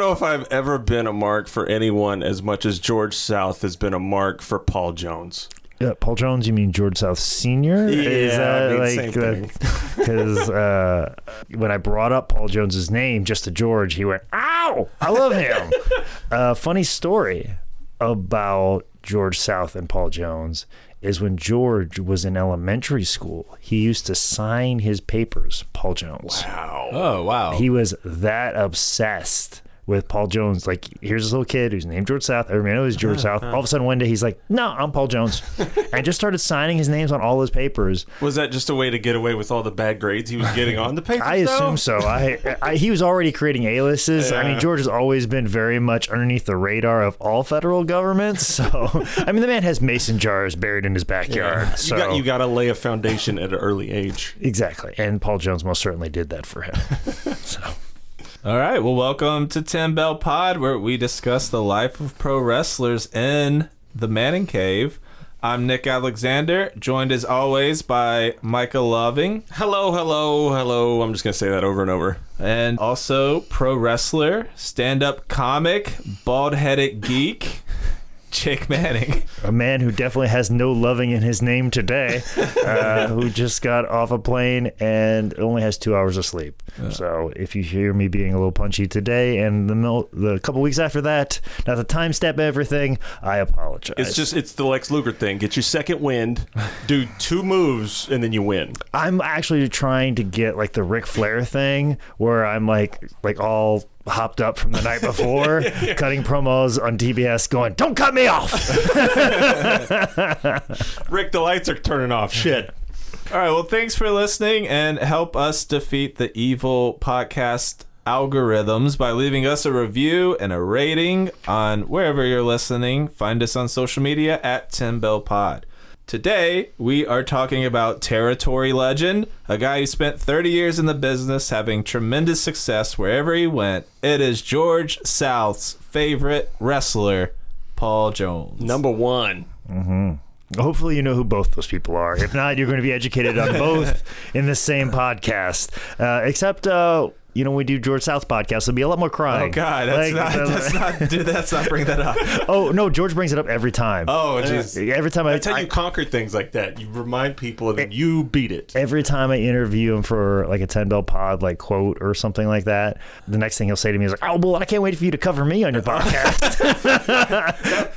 know if I've ever been a mark for anyone as much as George South has been a mark for Paul Jones. Yeah, Paul Jones, you mean George South Senior? Is Yeah, that I mean, like same because uh, when I brought up Paul Jones's name just to George, he went, "Ow, I love him." uh, funny story about George South and Paul Jones is when George was in elementary school, he used to sign his papers, Paul Jones. Wow. Oh wow. He was that obsessed with Paul Jones. Like, here's this little kid who's named George South. Everybody knows George South. All of a sudden, one day, he's like, "No, I'm Paul Jones," and just started signing his names on all his papers. Was that just a way to get away with all the bad grades he was getting on the papers? I though? assume so. I, I he was already creating aliases. I mean, George has always been very much underneath the radar of all federal governments. So, I mean, the man has mason jars buried in his backyard. So, You got you got to lay a foundation at an early age. exactly, and Paul Jones most certainly did that for him. so. All right. Well, welcome to Ten Bell Pod, where we discuss the life of pro wrestlers in the Manning Cave. I'm Nick Alexander, joined as always by Micah Loving, Hello, hello, hello. I'm just gonna say that over and over. and also pro wrestler, stand-up comic, bald-headed geek, Jake Manning. a man who definitely has no loving in his name today, uh, who just got off a plane and only has two hours of sleep. So if you hear me being a little punchy today and the mil- the couple weeks after that, not the time step everything, I apologize. It's just it's the Lex Luger thing. Get your second wind, do two moves, and then you win. I'm actually trying to get like the Ric Flair thing where I'm like like all hopped up from the night before, cutting promos on TBS, going, "Don't cut me off." Rick, the lights are turning off. Shit. All right. Well, thanks for listening and help us defeat the evil podcast algorithms by leaving us a review and a rating on wherever you're listening. Find us on social media at Ten Bell Pod. Today, we are talking about Territory Legend, a guy who spent 30 years in the business having tremendous success wherever he went. It is George South's favorite wrestler, Paul Jones. Number one. Hopefully, you know who both those people are. If not, you're going to be educated on both in the same podcast. Uh, except, uh, you know, when we do George South podcast, there'll be a lot more crying. Oh God, that's Like, not. That's not. Dude, that's not. Bring that up. oh no, George brings it up every time. Oh jeez. every time I, That's how I- you conquer things like that. You remind people then you beat it. every time I interview him for like a ten bell pod like quote or something like that, the next thing he'll say to me is like, "Oh well, I can't wait for you to cover me on your podcast."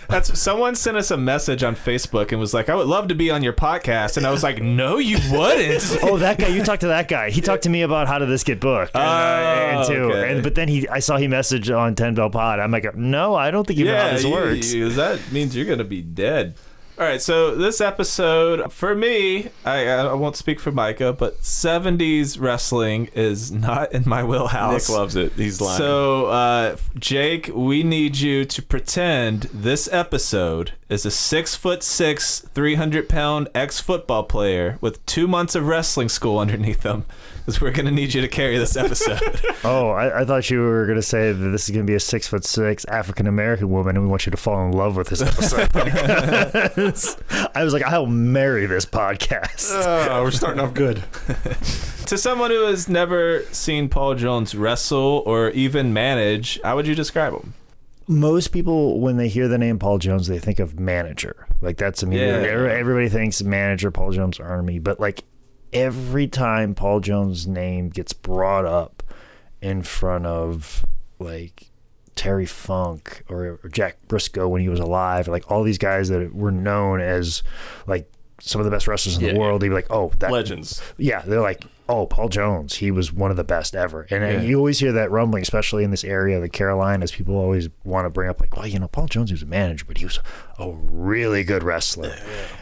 That's someone sent us a message on Facebook and was like, "I would love to be on your podcast," and I was like, "No, you wouldn't." oh, that guy. You talked to that guy. He talked to me about how did this get booked, and, uh, and too. Oh, okay. And but then he, I saw he message on ten bell pod. I'm like, no, I don't think you know how this you- works. you- that means you're gonna be dead. All right, so this episode for me, I, I won't speak for Micah, but '70s wrestling is not in my wheelhouse. Nick loves it. He's lying. So, uh, Jake, we need you to pretend this episode is a six foot six, 300 pound ex football player with two months of wrestling school underneath them. Because we're going to need you to carry this episode. Oh, I, I thought you were going to say that this is going to be a six foot six African American woman, and we want you to fall in love with this episode. I was like, I'll marry this podcast. oh, we're starting off good. to someone who has never seen Paul Jones wrestle or even manage, how would you describe him? Most people, when they hear the name Paul Jones, they think of manager. Like that's immediately Yeah. everybody thinks manager Paul Jones Army, but like every time Paul Jones' name gets brought up in front of like Terry Funk or, or Jack Briscoe when he was alive, like all these guys that were known as like some of the best wrestlers in Yeah. the world, they'd be like, "Oh, that Legends. yeah, they're like oh, Paul Jones, he was one of the best ever. And, Yeah. you always hear that rumbling, especially in this area, of the Carolinas. People always want to bring up, like, well, you know, Paul Jones he was a manager, but he was a really good wrestler.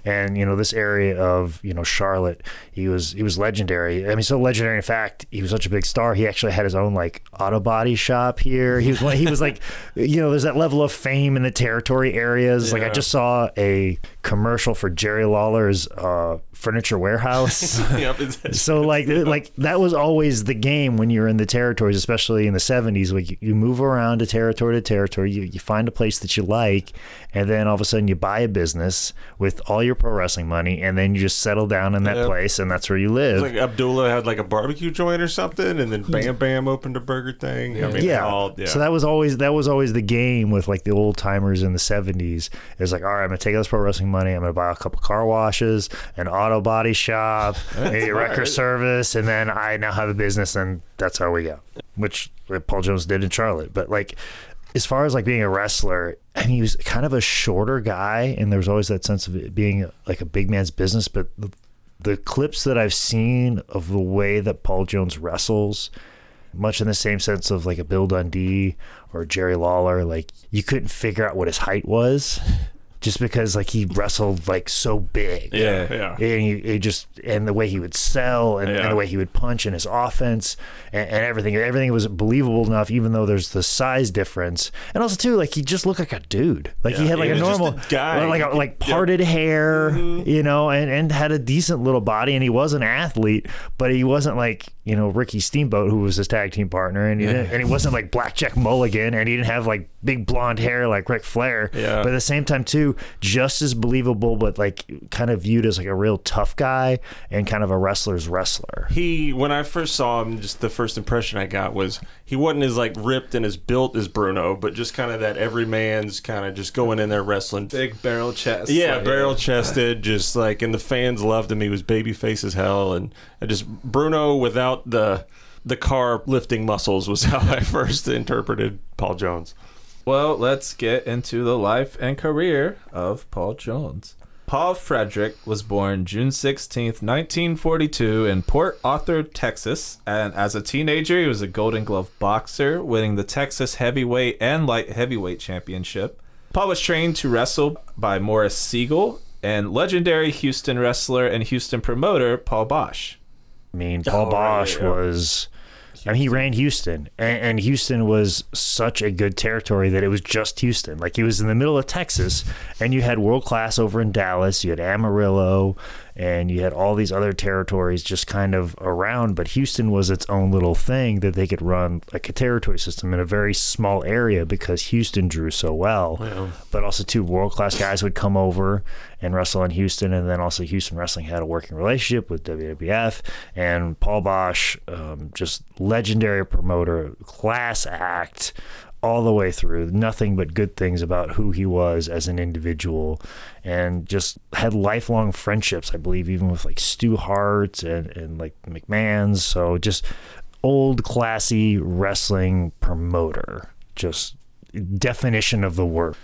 And you know, this area of you know Charlotte, he was he was legendary. I mean, so legendary. In fact, he was such a big star. He actually had his own like auto body shop here. He was one. He was like, you know, there's that level of fame in the territory areas. Like I just saw a commercial for Jerry Lawler's uh, furniture warehouse. Yep, So like like that was always the game when you're in the territories, especially in the 70s. Like you, move around to territory to territory, you, you find a place that you like, and then all of a sudden you buy a business with all your pro wrestling money, and then you just settle down in that Yep. place, and that's where you live. like Abdullah had like a barbecue joint or something, and then Bam Bam opened a burger thing. I mean, yeah. all, yeah. So that was always that was always the game with like the old timers in the seventies. It's like, all right, I'm gonna take all this pro wrestling money. I'm gonna buy a couple car washes, an auto body shop, a record service, and then I now have a business, and that's how we go. Which Paul Jones did in Charlotte. But like, as far as like being a wrestler, I mean, he was kind of a shorter guy, and there was always that sense of it being like a big man's business. But the, the clips that I've seen of the way that Paul Jones wrestles much in the same sense of like a Bill Dundee or Jerry Lawler. Like you couldn't figure out what his height was, just because like he wrestled like so big. yeah, yeah. And he, he just and the way he would sell and, Yeah. and the way he would punch and his offense and, and everything everything was believable enough even though there's the size difference and also too like he just looked like a dude like he had like he a normal a guy. like a, like parted hair Mm-hmm. you know and and had a decent little body and he was an athlete but he wasn't like you know Ricky Steamboat who was his tag team partner and he didn't, and he wasn't like Blackjack Mulligan and he didn't have like big blonde hair like Ric Flair Yeah. but at the same time too just as believable but like kind of viewed as like a real tough guy and kind of a wrestler's wrestler He when I first saw him, just the first impression I got was he wasn't as like ripped and as built as Bruno, but just kind of that every man's kind of just going in there wrestling. Big barrel chest. Yeah, Like, barrel chested, just like, and the fans loved him. He was babyface as hell, and I just Bruno without the the car lifting muscles was how I first interpreted Paul Jones. Well, let's get into the life and career of Paul Jones. Paul Frederick was born June 16th, 1942, in Port Arthur, Texas. And as a teenager, he was a Golden Glove boxer, winning the Texas Heavyweight and Light Heavyweight Championship. Paul was trained to wrestle by Morris Sigel and legendary Houston wrestler and Houston promoter Paul Boesch. I mean, Paul Oh, right, Boesch yeah. was. I mean, he ran Houston, and, and Houston was such a good territory that it was just Houston. Like he was in the middle of Texas, and you had world class over in Dallas. You had Amarillo, and you had all these other territories just kind of around. But Houston was its own little thing that they could run like a territory system in a very small area because Houston drew so well. But also, two world class guys would come over and wrestle in Houston, and then also Houston Wrestling had a working relationship with WWF and Paul Boesch, um, just legendary promoter, class act all the way through. Nothing but good things about who he was as an individual, and just had lifelong friendships. I believe even with like Stu Hart and and like McMahon's. So just old classy wrestling promoter, just definition of the word.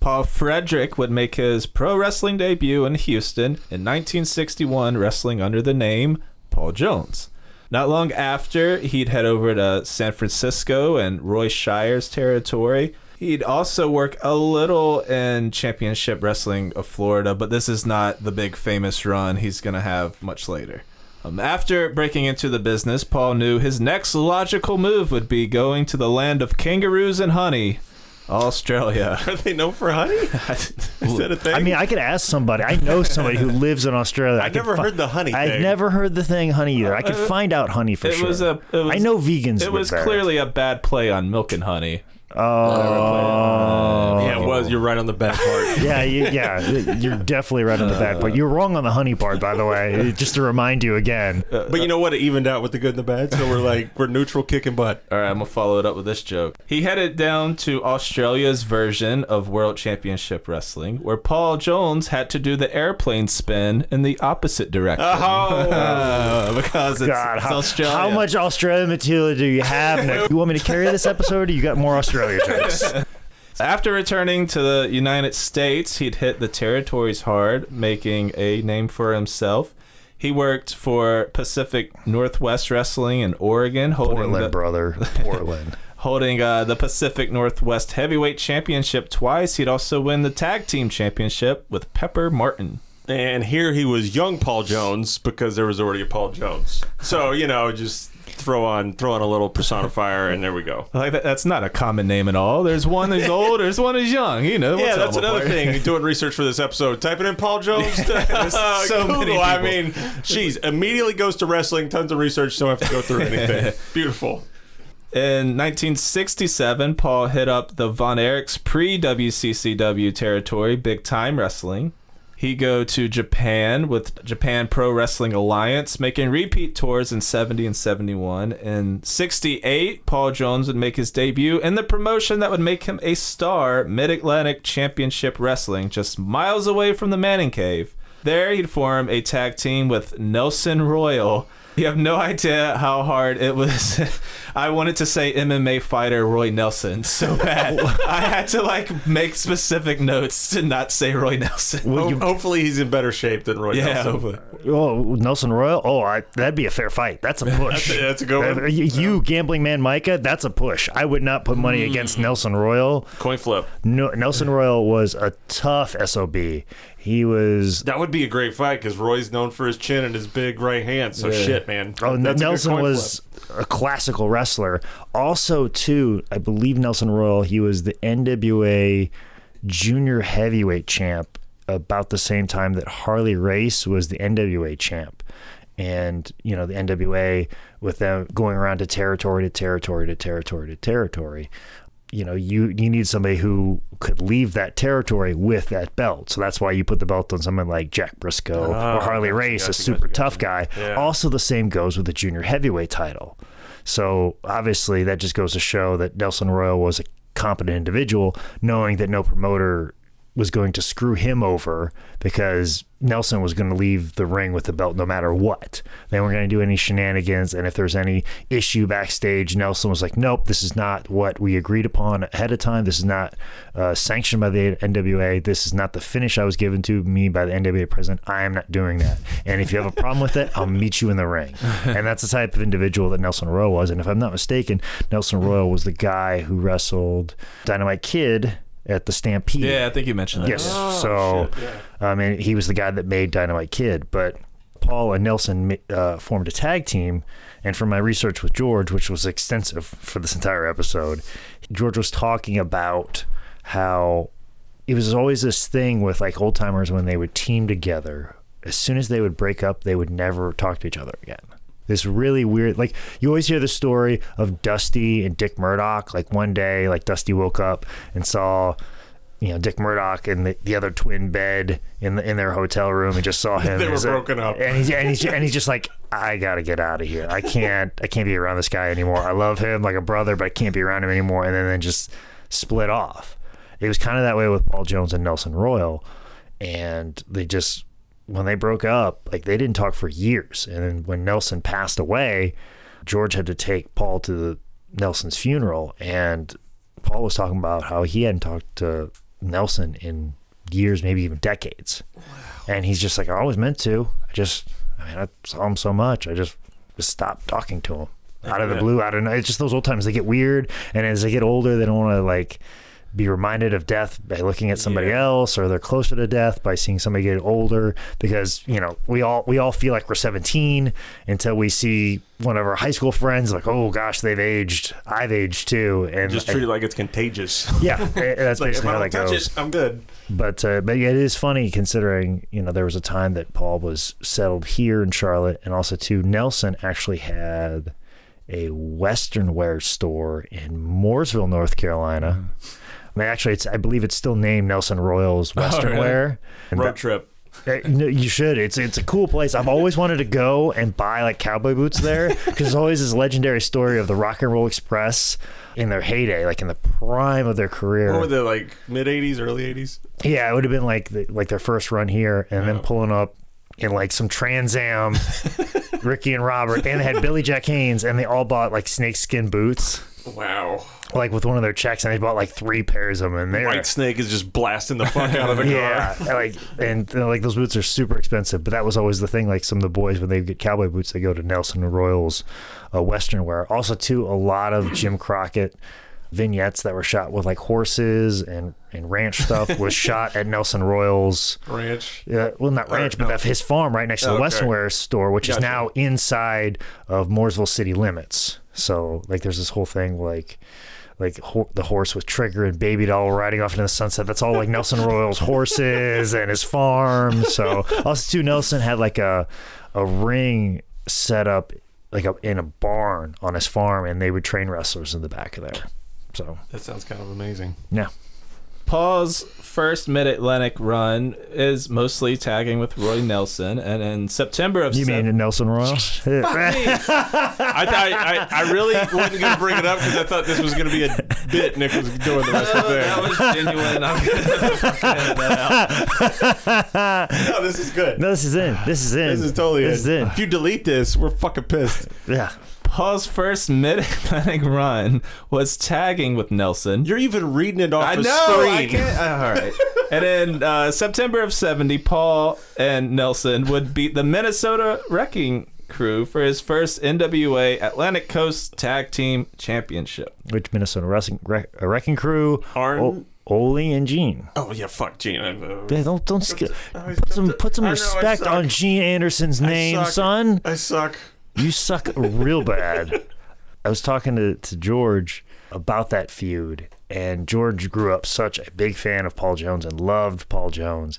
Paul Frederick would make his pro wrestling debut in Houston in 1961, wrestling under the name Paul Jones. Not long after, he'd head over to San Francisco and Roy Shire's territory. He'd also work a little in Championship Wrestling of Florida, but this is not the big famous run he's going to have much later. Um, after breaking into the business, Paul knew his next logical move would be going to the land of kangaroos and honey, Australia. Are they known for honey? Is that a thing? I mean, I could ask somebody. I know somebody who lives in Australia. I I've never fi- heard the honey I've thing. never heard the thing honey either. I could Uh, find out honey for it sure. was a- it was- I know vegans. It was clearly a bad play on milk and honey. Oh, Yeah, it was. You're right on the bad part. yeah, you, yeah. You're definitely right on the bad part. You're wrong on the honey part, by the way. Just to remind you again. But you know what? It evened out with the good and the bad. So we're like, we're neutral kicking butt. All right, I'm gonna follow it up with this joke. He headed down to Australia's version of World Championship Wrestling, where Paul Jones had to do the airplane spin in the opposite direction. Oh. because it's, God, it's how, Australia. how much Australian material do you have? Nick? You want me to carry this episode, or you got more Australia jokes? After returning to the United States, he'd hit the territories hard, making a name for himself. He worked for Pacific Northwest Wrestling in Oregon, holding Portland, the, brother. Portland. holding uh, the Pacific Northwest Heavyweight Championship twice. He'd also win the Tag Team Championship with Pepper Martin. And here he was young Paul Jones because there was already a Paul Jones. So, you know, just throw on throw on a little personifier and there we go. Like that, that's not a common name at all. There's one that's old, there's one that's young. You know, Yeah, that's another boy? thing. Doing research for this episode, typing in Paul Jones. so so Google. I mean, she's immediately goes to wrestling. Tons of research. Don't have to go through anything. Beautiful. In 1967, Paul hit up the Von Erichs pre WCCW territory, Big Time Wrestling. He go to Japan with Japan Pro Wrestling Alliance, making repeat tours in 70 and 71. In 68, Paul Jones would make his debut in the promotion that would make him a star, Mid Atlantic Championship Wrestling, just miles away from the Manning Cave. There, he'd form a tag team with Nelson Royal. You have no idea how hard it was. I wanted to say MMA fighter Roy Nelson so bad. I had to like make specific notes to not say Roy Nelson. Well, Ho- you- hopefully he's in better shape than Roy yeah, Nelson. hopefully. Oh, Nelson Royal. Oh, I, that'd be a fair fight. That's a push. That's a- that's a good one. Uh, You, you gambling man, Micah. That's a push. I would not put money against Nelson Royal. Coin flip. No, Nelson Royal was a tough sob. He was. That would be a great fight because Roy's known for his chin and his big right hand. So Yeah. shit, man. Oh, That's Nelson was a classical wrestler. Also, too, I believe Nelson Royal. He was the NWA Junior Heavyweight Champ about the same time that Harley Race was the NWA champ. And you know the NWA with them going around to territory to territory to territory to territory. You know, you you need somebody who could leave that territory with that belt. So that's why you put the belt on someone like Jack Briscoe Ah, or Harley gotcha, Race, a gotcha, super gotcha, tough guy. Yeah. Also, the same goes with the junior heavyweight title. So obviously, that just goes to show that Nelson Royal was a competent individual, knowing that no promoter was going to screw him over because Nelson was going to leave the ring with the belt no matter what. They weren't going to do any shenanigans. And if there's any issue backstage, Nelson was like, nope, this is not what we agreed upon ahead of time. This is not uh, sanctioned by the NWA. This is not the finish I was given to me by the NWA president. I am not doing that. And if you have a problem with it, I'll meet you in the ring. And that's the type of individual that Nelson Royal was. And if I'm not mistaken, Nelson Royal was the guy who wrestled Dynamite Kid at the Stampede. Yeah, I think you mentioned that. Yes. Oh, so, shit, yeah. I mean, he was the guy that made Dynamite Kid, but Paul and Nelson uh, formed a tag team. And from my research with George, which was extensive for this entire episode, George was talking about how it was always this thing with like old timers when they would team together. As soon as they would break up, they would never talk to each other again. This really weird, like you always hear the story of Dusty and Dick Murdoch. Like one day, like Dusty woke up and saw, you know, Dick Murdoch in the, the other twin bed in the, in their hotel room and just saw him. They were a- broken up. and he's and he's and he's just like, I gotta get out of here. I can't I can't be around this guy anymore. I love him like a brother, but I can't be around him anymore. And then, then just split off. It was kind of that way with Paul Jones and Nelson Royal, and they just when they broke up, like they didn't talk for years. And then when Nelson passed away, George had to take Paul to the, Nelson's funeral, and Paul was talking about how he hadn't talked to Nelson in years, maybe even decades. And he's just like, I always meant to. I just, I mean, I saw him so much. I just, just stopped talking to him out of the Yeah. blue. Out of it's just those old times. They get weird, and as they get older, they don't want to like be reminded of death by looking at somebody Yeah. else, or they're closer to death by seeing somebody get older. Because you know, we all we all feel like we're 17 until we see one of our high school friends like, oh gosh, they've aged. I've aged too, and Just treat it like it's contagious. yeah, that's like basically how that goes. it, I'm good. But uh, but yeah, it is funny considering you know there was a time that Paul was settled here in Charlotte, and also too Nelson actually had a Western wear store in Mooresville, North Carolina. I mean, actually, it's I believe it's still named Nelson Royals oh, Western really? Wear. And Road that- trip. no, you should. It's it's a cool place. I've always wanted to go and buy like cowboy boots there because there's always this legendary story of the Rock and Roll Express in their heyday, like in the prime of their career. What were they like mid 80s, early 80s? Yeah, it would have been like the, like their first run here, and then oh. pulling up in like some Trans Am, Ricky and Robert, and they had Billy Jack Haynes, and they all bought like snakeskin boots. Wow. like with one of their checks, and they bought like three pairs of them, and they're White Snake is just blasting the fuck out of the yeah, car. like and like those boots are super expensive, but that was always the thing. Like some of the boys when they get cowboy boots, they go to Nelson Royals, uh, Western wear. Also, too, a lot of Jim Crockett vignettes that were shot with like horses and and ranch stuff was shot at Nelson Royals. Ranch. Yeah, well, not ranch, but no. his farm right next to the Okay. Western Wear store, which is now inside of Mooresville city limits. So, like, there's this whole thing like, like ho- the horse with Trigger and Baby Doll riding off into the sunset. That's all like Nelson Royal's horses and his farm. So, also too, Nelson had like a a ring set up like a, in a barn on his farm, and they would train wrestlers in the back of there. So, That sounds kind of amazing. yeah. Paul's first Mid Atlantic run is mostly tagging with Roy Nelson, and in September of You sev- mean Nelson Royal? I, I, I, I really wasn't going to bring it up because I thought this was going to be a bit Nick was doing the rest of the oh, that thing. was genuine. I'm gonna edit that out. No, this is good. no, this is in. This is in. This is totally This is in. If you delete this, we're fucking pissed. Yeah. Paul's first Mid Atlantic run was tagging with Nelson. You're even reading it off I the know. screen. I can't. uh, all right. and in uh, September of '70, Paul and Nelson would beat the Minnesota Wrecking Crew for his first NWA Atlantic Coast Tag Team Championship. Which Minnesota Wrestling Wreck, uh, Wrecking Crew? Arn- O- Ole and Gene. Oh yeah, fuck Gene. I, uh, Yeah, don't don't sk- I- put some put some I know, respect on Gene Anderson's name, suck. son. I suck. You suck real bad. I was talking to, to George about that feud, and George grew up such a big fan of Paul Jones and loved Paul Jones.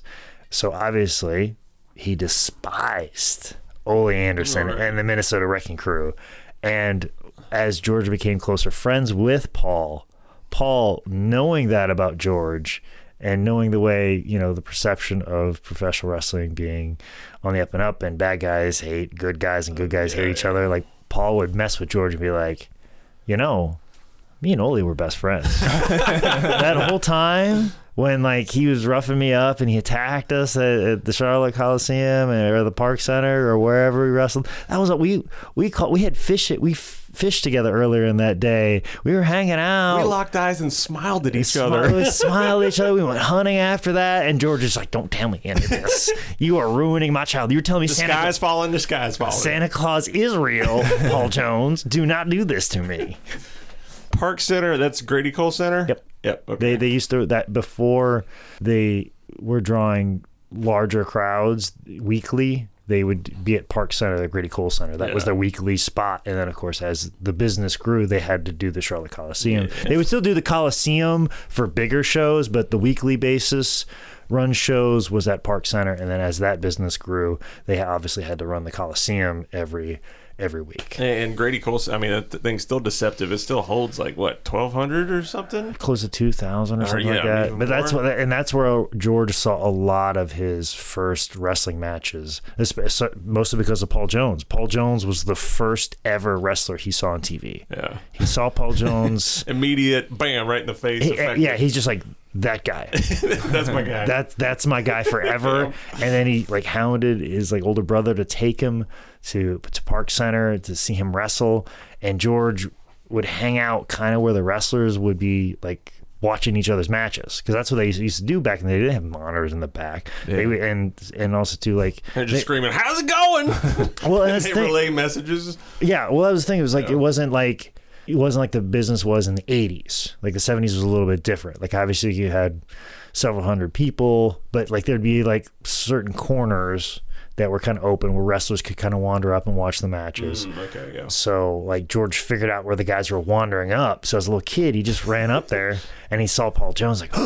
So obviously, he despised Ole Anderson Right. and the Minnesota Wrecking Crew. And as George became closer friends with Paul, Paul, knowing that about George and knowing the way, you know, the perception of professional wrestling being on the up and up and bad guys hate good guys and good guys hate each other, like Paul would mess with George and be like, you know, me and Ole were best friends. that whole time when like he was roughing me up and he attacked us at, at the Charlotte Coliseum or the Park Center or wherever we wrestled, that was what we we called. We had fish it. We fished together earlier in that day. We were hanging out. We locked eyes and smiled at We each smiled- other. We smiled at each other. We went hunting after that, and George is like, "Don't tell me any of this. You are ruining my child. You're telling me The Santa, sky's falling. The sky's falling. Santa Claus is real, Paul Jones. Do not do this to me." Park Center. That's Grady Cole Center. Yep. Yep. Okay. They they used to that before they were drawing larger crowds weekly. They would be at Park Center, the Grady Cole Center. That was their weekly spot. And then, of course, as the business grew, they had to do the Charlotte Coliseum. They would still do the Coliseum for bigger shows, but the weekly basis run shows was at Park Center. And then, as that business grew, they obviously had to run the Coliseum every every week. and Grady Cole. I mean, that thing's still deceptive. It still holds like what twelve hundred or something. close to 2000 or something yeah, like that but that's what and that's where george saw a lot of his first wrestling matches mostly because of paul jones paul jones was the first ever wrestler he saw on tv Yeah. he saw paul jones Immediate bam right in the face. He- eh, yeah he's just like that guy that's my guy. that that's my guy forever. and then he like hounded his like older brother to take him to to Park Center to see him wrestle. And George would hang out kind of where the wrestlers would be like watching each other's matches because that's what they used to do back in the day. They didn't have monitors in the back. They would, and and also too like They're just they- screaming, "How's it going?" well, and that's they thing. relay messages. Yeah, well, that was the thing. It was like it wasn't like it wasn't like the business was in the '80s. Like the '70s was a little bit different. Like obviously you had several hundred people, but like there'd be like certain corners that were kind of open where wrestlers could kind of wander up and watch the matches. Mm, okay, yeah. So like George figured out where the guys were wandering up. So as a little kid, he just ran up there and he saw Paul Jones like.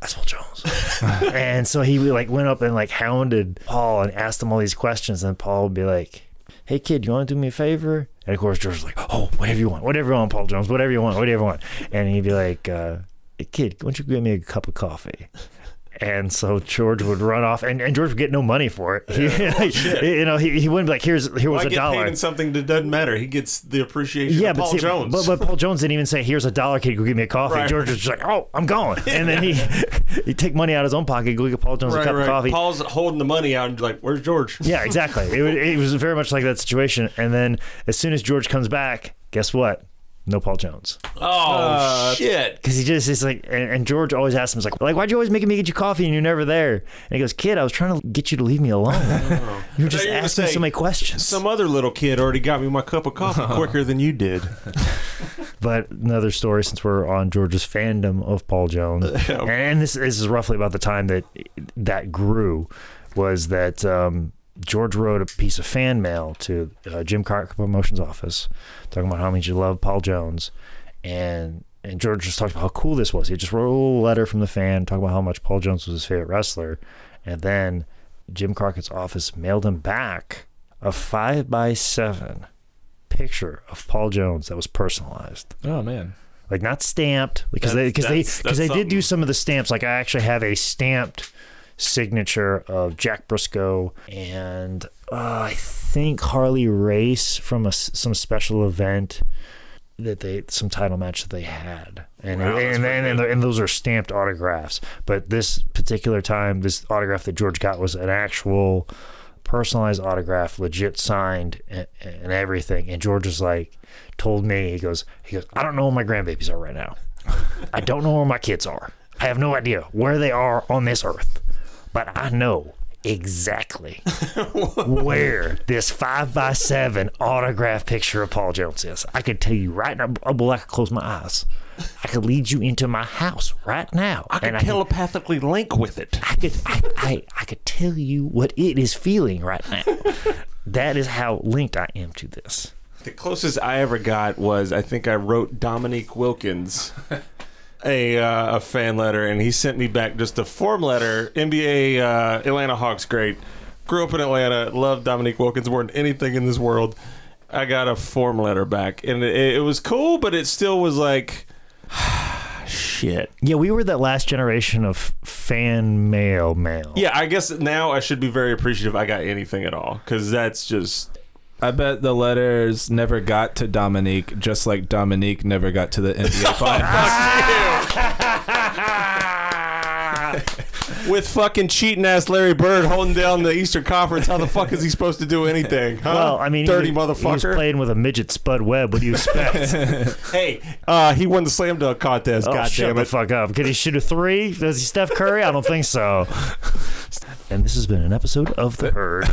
That's Paul Jones, and so he like went up and like hounded Paul and asked him all these questions, and Paul would be like, hey kid, you want to do me a favor? And of course George was like, oh, whatever you want, whatever you want, Paul Jones, whatever you want, whatever you want. And he'd be like, uh, hey kid, why don't you get me a cup of coffee? And so George would run off, and, and George would get no money for it. He, oh, you know, he, he wouldn't be like, "Here's here was Why a get dollar." paid in something that doesn't matter? He gets the appreciation yeah, of but, Paul see, Jones. but but Paul Jones didn't even say, "Here's a dollar, kid, go get me a coffee." Right. George was just like, "Oh, I'm going," and then he he'd take money out of his own pocket, go get Paul Jones a cup right. of coffee. Paul's holding the money out and like, "Where's George?" Yeah, exactly. It, it was very much like that situation. And then as soon as George comes back, guess what? No Paul Jones. Oh shit! Because he just is like, and, and George always asks him, he's like, like, why'd you always make me get you coffee and you're never there? And he goes, kid, I was trying to get you to leave me alone. you were just you asking saying so many questions. Some other little kid already got me my cup of coffee quicker than you did. But another story, since we're on George's fandom of Paul Jones, and this, this is roughly about the time that that grew, was that um, George wrote a piece of fan mail to uh, Jim Crockett Promotions office, talking about how much he loved Paul Jones, and and George just talked about how cool this was. He just wrote a little letter from the fan talking about how much Paul Jones was his favorite wrestler, and then Jim Crockett's office mailed him back a five by seven picture of Paul Jones that was personalized Oh man. like not stamped because they because they because they did do some of the stamps like i actually have a stamped signature of jack briscoe and uh, i think harley race from a some special event that they some title match that they had. And Wow, and, and, and, and those are stamped autographs. But this particular time this autograph that george got was an actual personalized autograph legit signed and, and everything. And george was like told me he goes he goes i don't know where my grandbabies are right now. I don't know where my kids are. I have no idea where they are on this earth but i know exactly where this five by seven autograph picture of Paul Jones is. I could tell you right now. Boy, I could close my eyes. I could lead you into my house right now, I can and I telepathically link with it. I could, I, I, I could tell you what it is feeling right now. that is how linked I am to this. The closest I ever got was I think I wrote Dominique Wilkins a uh, a fan letter, and he sent me back just a form letter. NBA uh, Atlanta Hawks, great. Grew up in Atlanta, loved Dominique Wilkins more than anything in this world. I got a form letter back, and it, it was cool, but it still was like, shit. Yeah, we were that last generation of fan mail mail. Yeah, I guess now I should be very appreciative I got anything at all because that's just I bet the letters never got to Dominique, just like Dominique never got to the NBA Finals. with fucking cheating ass Larry Bird holding down the Eastern Conference. How the fuck is he supposed to do anything? Huh? Well, I mean, dirty he, was- He was playing with a midget Spud Webb. What do you expect? hey, uh, he won the slam dunk contest. oh, God shut damn the it! fuck up. Can he shoot a three? Does he Steph Curry? I don't think so. And this has been an episode of the Herd.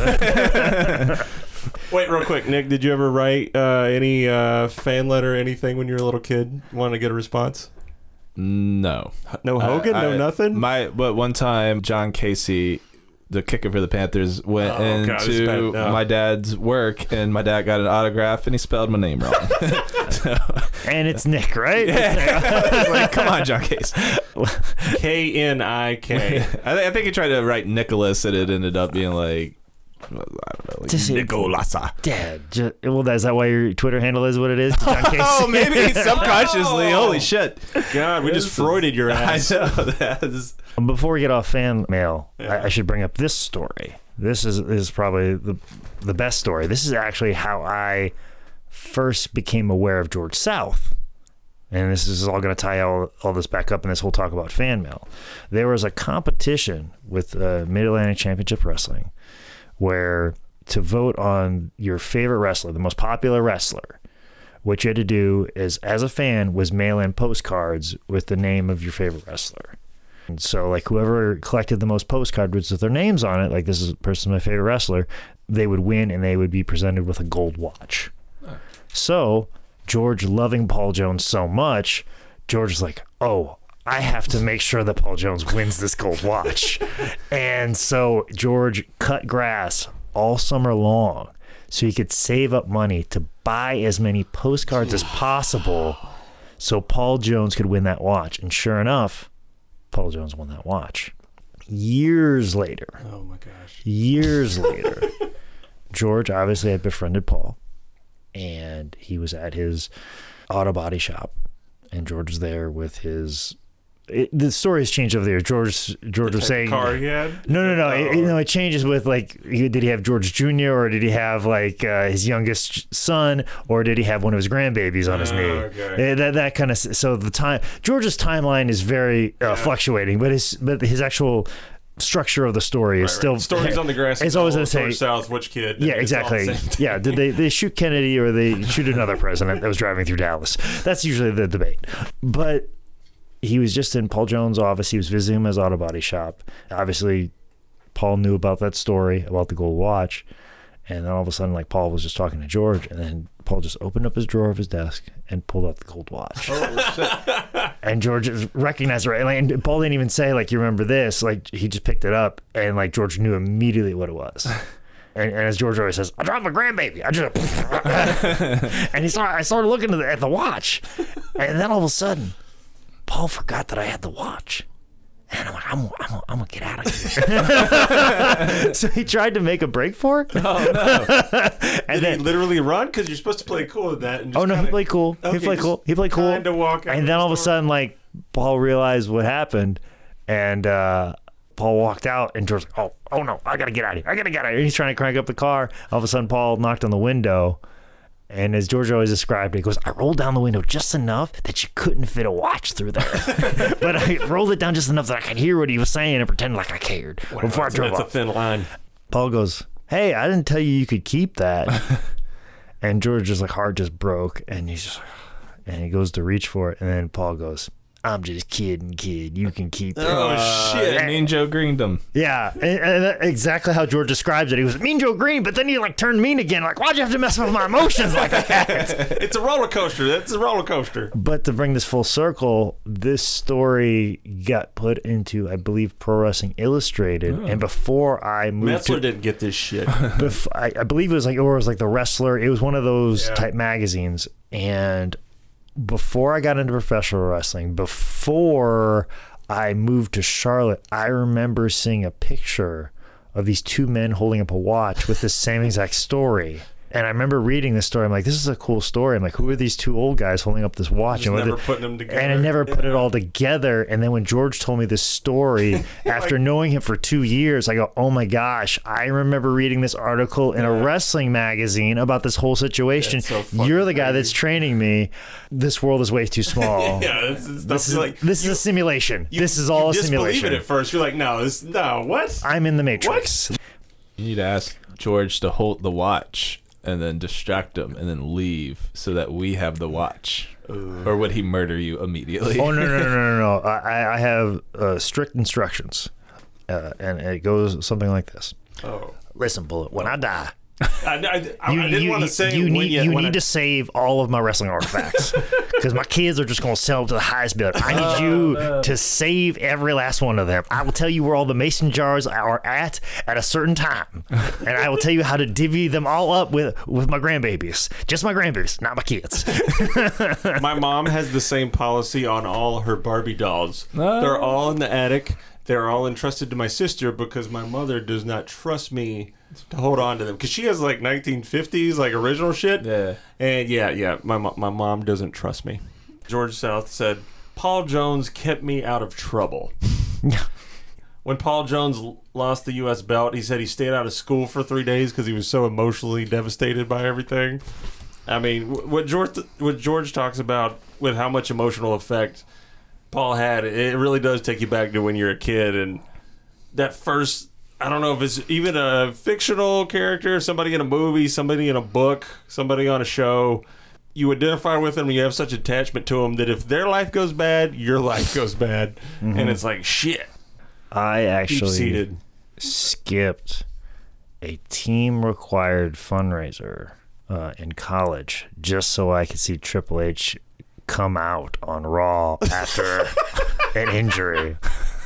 Wait, real quick, Nick. Did you ever write uh, any uh, fan letter, or anything when you were a little kid? Want to get a response? no. No Hogan, I- no I- nothing. My but one time John Kasay, the kicker for the Panthers, went Oh, God, into bad. No. my dad's work and my dad got an autograph and he spelled my name wrong. and it's Nick, right? like, come on, John Kasay. K N I K. I, think he tried to write Nicholas and it ended up being like I don't know, like Just- Nicolasa. Dad. Ju- well, is that why your Twitter handle is what it is? John Oh, maybe subconsciously. Oh. Holy shit! God, we just Freuded your ass. I ass. know that's Before we get off fan mail, I, I should bring up this story. This is is probably the the best story. This is actually how I first became aware of George South. And this is all going to tie all, all this back up in this whole talk about fan mail. There was a competition with uh, Mid Atlantic Championship Wrestling where to vote on your favorite wrestler, the most popular wrestler, what you had to do is, as a fan, was mail in postcards with the name of your favorite wrestler. And so, like, whoever collected the most postcards with their names on it, like, this is person my favorite wrestler, they would win and they would be presented with a gold watch. So, George loving Paul Jones so much, George is like, oh, I have to make sure that Paul Jones wins this gold watch. and so, George cut grass all summer long so he could save up money to buy as many postcards as possible so Paul Jones could win that watch. And sure enough, Paul Jones won that watch. Years later, Oh my gosh. years later, George obviously had befriended Paul, and he was at his auto body shop, and George was there with his. It, the story has changed over there. George George was saying, car he had. no, no, no. It, Oh. you know, it changes with like, he- did he have George Jr. or did he have like uh, his youngest son or did he have one of his grandbabies on his Oh, knee? okay. Eh, that that kind of so the time George's timeline is very uh, fluctuating, but his but his actual structure of the story is still Stories on the grass. It's always gonna say- South, which kid? Yeah, the exactly. Yeah, did they they shoot Kennedy or they shoot another president that was driving through Dallas? That's usually the debate. But he was just in Paul Jones' office. He was visiting him at his auto body shop. Obviously, Paul knew about that story about the gold watch, and then all of a sudden, like Paul was just talking to George, and then Paul just opened up his drawer of his desk and pulled out the gold watch. and George recognized it right. Like, and Paul didn't even say like, "You remember this?" Like he just picked it up, and like George knew immediately what it was. And, and as George always says, I dropped my grandbaby. I just and he started. I started looking at the, at the watch, and then all of a sudden, Paul forgot that I had the watch. And I'm like, I'm, I'm, I'm gonna get out of here. so he tried to make a break for it. Oh no! and Did he then, literally run? Because you're supposed to play cool with that. And just oh no, he kinda- played cool. Okay, he played cool. He played cool. walk and then the all of a sudden, like Paul realized what happened, and uh, Paul walked out, and George's like, "Oh, oh no, I gotta get out of here! I gotta get out of here!" He's trying to crank up the car. All of a sudden, Paul knocked on the window, and as George always described it, he goes, "I rolled down the window just enough that you couldn't fit a watch through there, but I rolled it down just enough that I could hear what he was saying and pretend like I cared before I That's, drove that's a off." thin line. Paul goes, "Hey, I didn't tell you you could keep that." and George's like heart just broke, and he's just, and he goes to reach for it, and then Paul goes, "I'm just kidding, kid. You can keep it." Oh shit! Uh, Mean Joe Greendom. Yeah, and, and that- exactly how George describes it. He was mean Joe Greene, but then he like turned mean again. Like, why'd you have to mess with my emotions like that? It's a roller coaster. That's a roller coaster. but to bring this full circle, this story got put into, I believe, Pro Wrestling Illustrated, and before I moved Meltzer to didn't get this shit. bef- I, I believe it was like or it was like the wrestler. It was one of those Yeah. type magazines. And before I got into professional wrestling, before I moved to Charlotte, I remember seeing a picture of these two men holding up a watch with the same exact story. And I remember reading this story. I'm like, this is a cool story. I'm like, who are these two old guys holding up this watch? Just and what never putting them together. and I never put it all together. And then when George told me this story, after knowing him for two years, I go, "Oh my gosh! I remember reading this article in a wrestling magazine about this whole situation. So You're the guy crazy. that's training me. This world is way too small. Yeah, this is, This is like this is a simulation. you- this is all you a disbelieve simulation. it at first. You're like, no, this no, what? I'm in the matrix. You need to ask George to hold the watch and then distract him and then leave so that we have the watch. Or would he murder you immediately? Oh no no no no no! no. I, I have uh, strict instructions, uh, and it goes something like this. Oh, Listen, bullet. When I die, I, I, I, you, I didn't you- want to say you need you need I- to save all of my wrestling artifacts because my kids are just going to sell them to the highest bidder. I need you oh, to save every last one of them. I will tell you where all the mason jars are at at a certain time, and I will tell you how to divvy them all up with with my grandbabies. Just my grandbabies, not my kids. My mom has the same policy on all her Barbie dolls. Oh. They're all in the attic. They're all entrusted to my sister because my mother does not trust me to hold on to them because she has like 1950s like original shit. Yeah. And yeah, yeah, my my mom doesn't trust me. George South said Paul Jones kept me out of trouble. when Paul Jones lost the U.S. belt, he said he stayed out of school for three days because he was so emotionally devastated by everything. I mean, what George what George talks about with how much emotional effect Paul had, it really does take you back to when you're a kid and that first. I don't know if it's even a fictional character, somebody in a movie, somebody in a book, somebody on a show. You identify with them, you have such attachment to them that if their life goes bad, your life goes bad, and it's like shit, I actually skipped a team required fundraiser uh, in college just so I could see Triple H come out on Raw after an injury.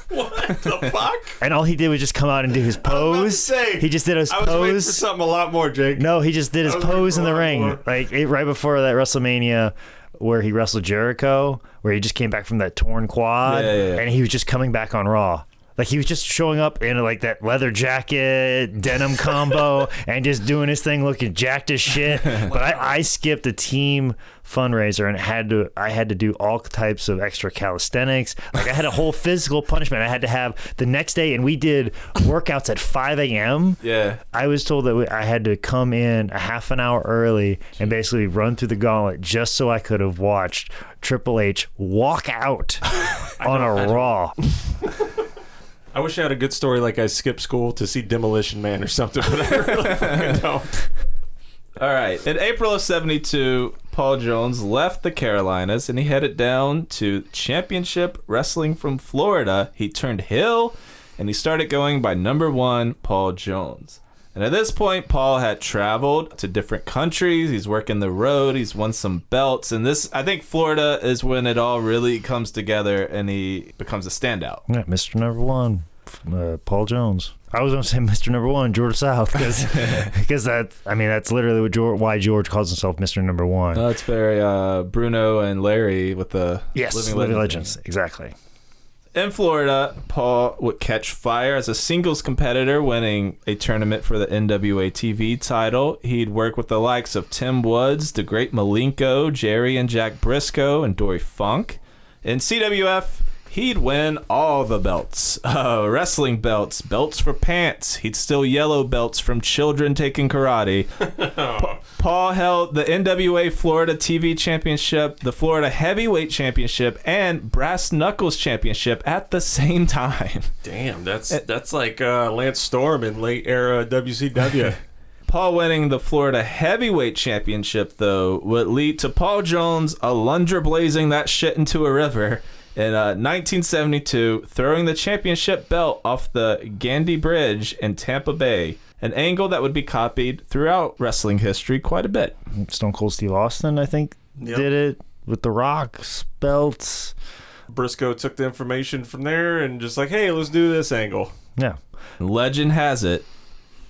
What the fuck? And all he did was just come out and do his about to pose. say, he just did his I was waiting for pose. something a lot more, Jake. No, he just did his I was waiting pose for in the lot ring, more. like it, right before that WrestleMania, where he wrestled Jericho, where he just came back from that torn quad, Yeah, yeah, yeah. and he was just coming back on Raw. Like he was just showing up in like that leather jacket, denim combo, and just doing his thing, looking jacked as shit. But I, I skipped a team fundraiser and had to I had to do all types of extra calisthenics. Like I had a whole physical punishment I had to have the next day, and we did workouts at 5 a.m. Yeah. I was told that we, I had to come in a half an hour early and basically run through the gauntlet just so I could have watched Triple H walk out on a Raw. I wish I had a good story like I skipped school to see Demolition Man or something, but I really fucking don't. All right. In April of 72, Paul Jones left the Carolinas and he headed down to Championship Wrestling from Florida. He turned heel and he started going by number one, Paul Jones. And at this point, Paul had traveled to different countries. He's working the road. He's won some belts. And this, I think Florida is when it all really comes together and he becomes a standout. Yeah, Mr. Number One, uh, Paul Jones. I was going to say Mr. Number One, George South, because that. I mean, that's literally what George, why George calls himself Mr. Number One. That's very uh, Bruno and Larry with the yes, Living Living Legends. Legends, exactly. In Florida, Paul would catch fire as a singles competitor, winning a tournament for the NWA TV title. He'd work with the likes of Tim Woods, the Great Malenko, Jerry and Jack Brisco, and Dory Funk. In CWF, he'd win all the belts uh, wrestling belts, belts for pants. He'd steal yellow belts from children taking karate. Pa- Paul held the NWA Florida TV Championship, the Florida Heavyweight Championship, and Brass Knuckles Championship at the same time. Damn, that's that's like uh, Lance Storm in late era WCW. Paul winning the Florida Heavyweight Championship, though, would lead to Paul Jones alundra blazing that shit into a river in uh, 1972, throwing the championship belt off the Gandy Bridge in Tampa Bay. An angle that would be copied throughout wrestling history quite a bit. Stone Cold Steve Austin, I think, Yep. did it with the Rocks belts. Brisco took the information from there and just like, hey, let's do this angle. Yeah. Legend has it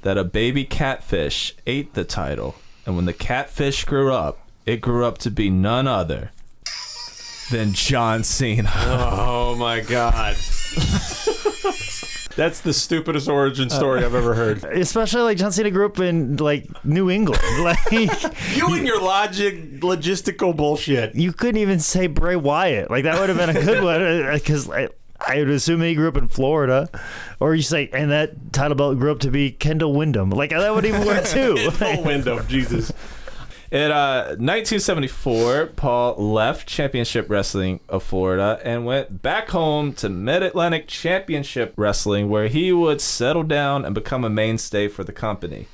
that a baby catfish ate the title, and when the catfish grew up, it grew up to be none other than John Cena. Oh my god. That's the stupidest origin uh, story I've ever heard. Especially like John Cena grew up in like New England. like You and your logic, logistical bullshit. you couldn't even say Bray Wyatt. Like that would have been a good one uh, because I, I would assume he grew up in Florida, or you say and that title belt grew up to be Kendall Windham. Like that would even work too. Full window, Jesus. In uh, 1974, Paul left Championship Wrestling of Florida and went back home to Mid Atlantic Championship Wrestling, where he would settle down and become a mainstay for the company.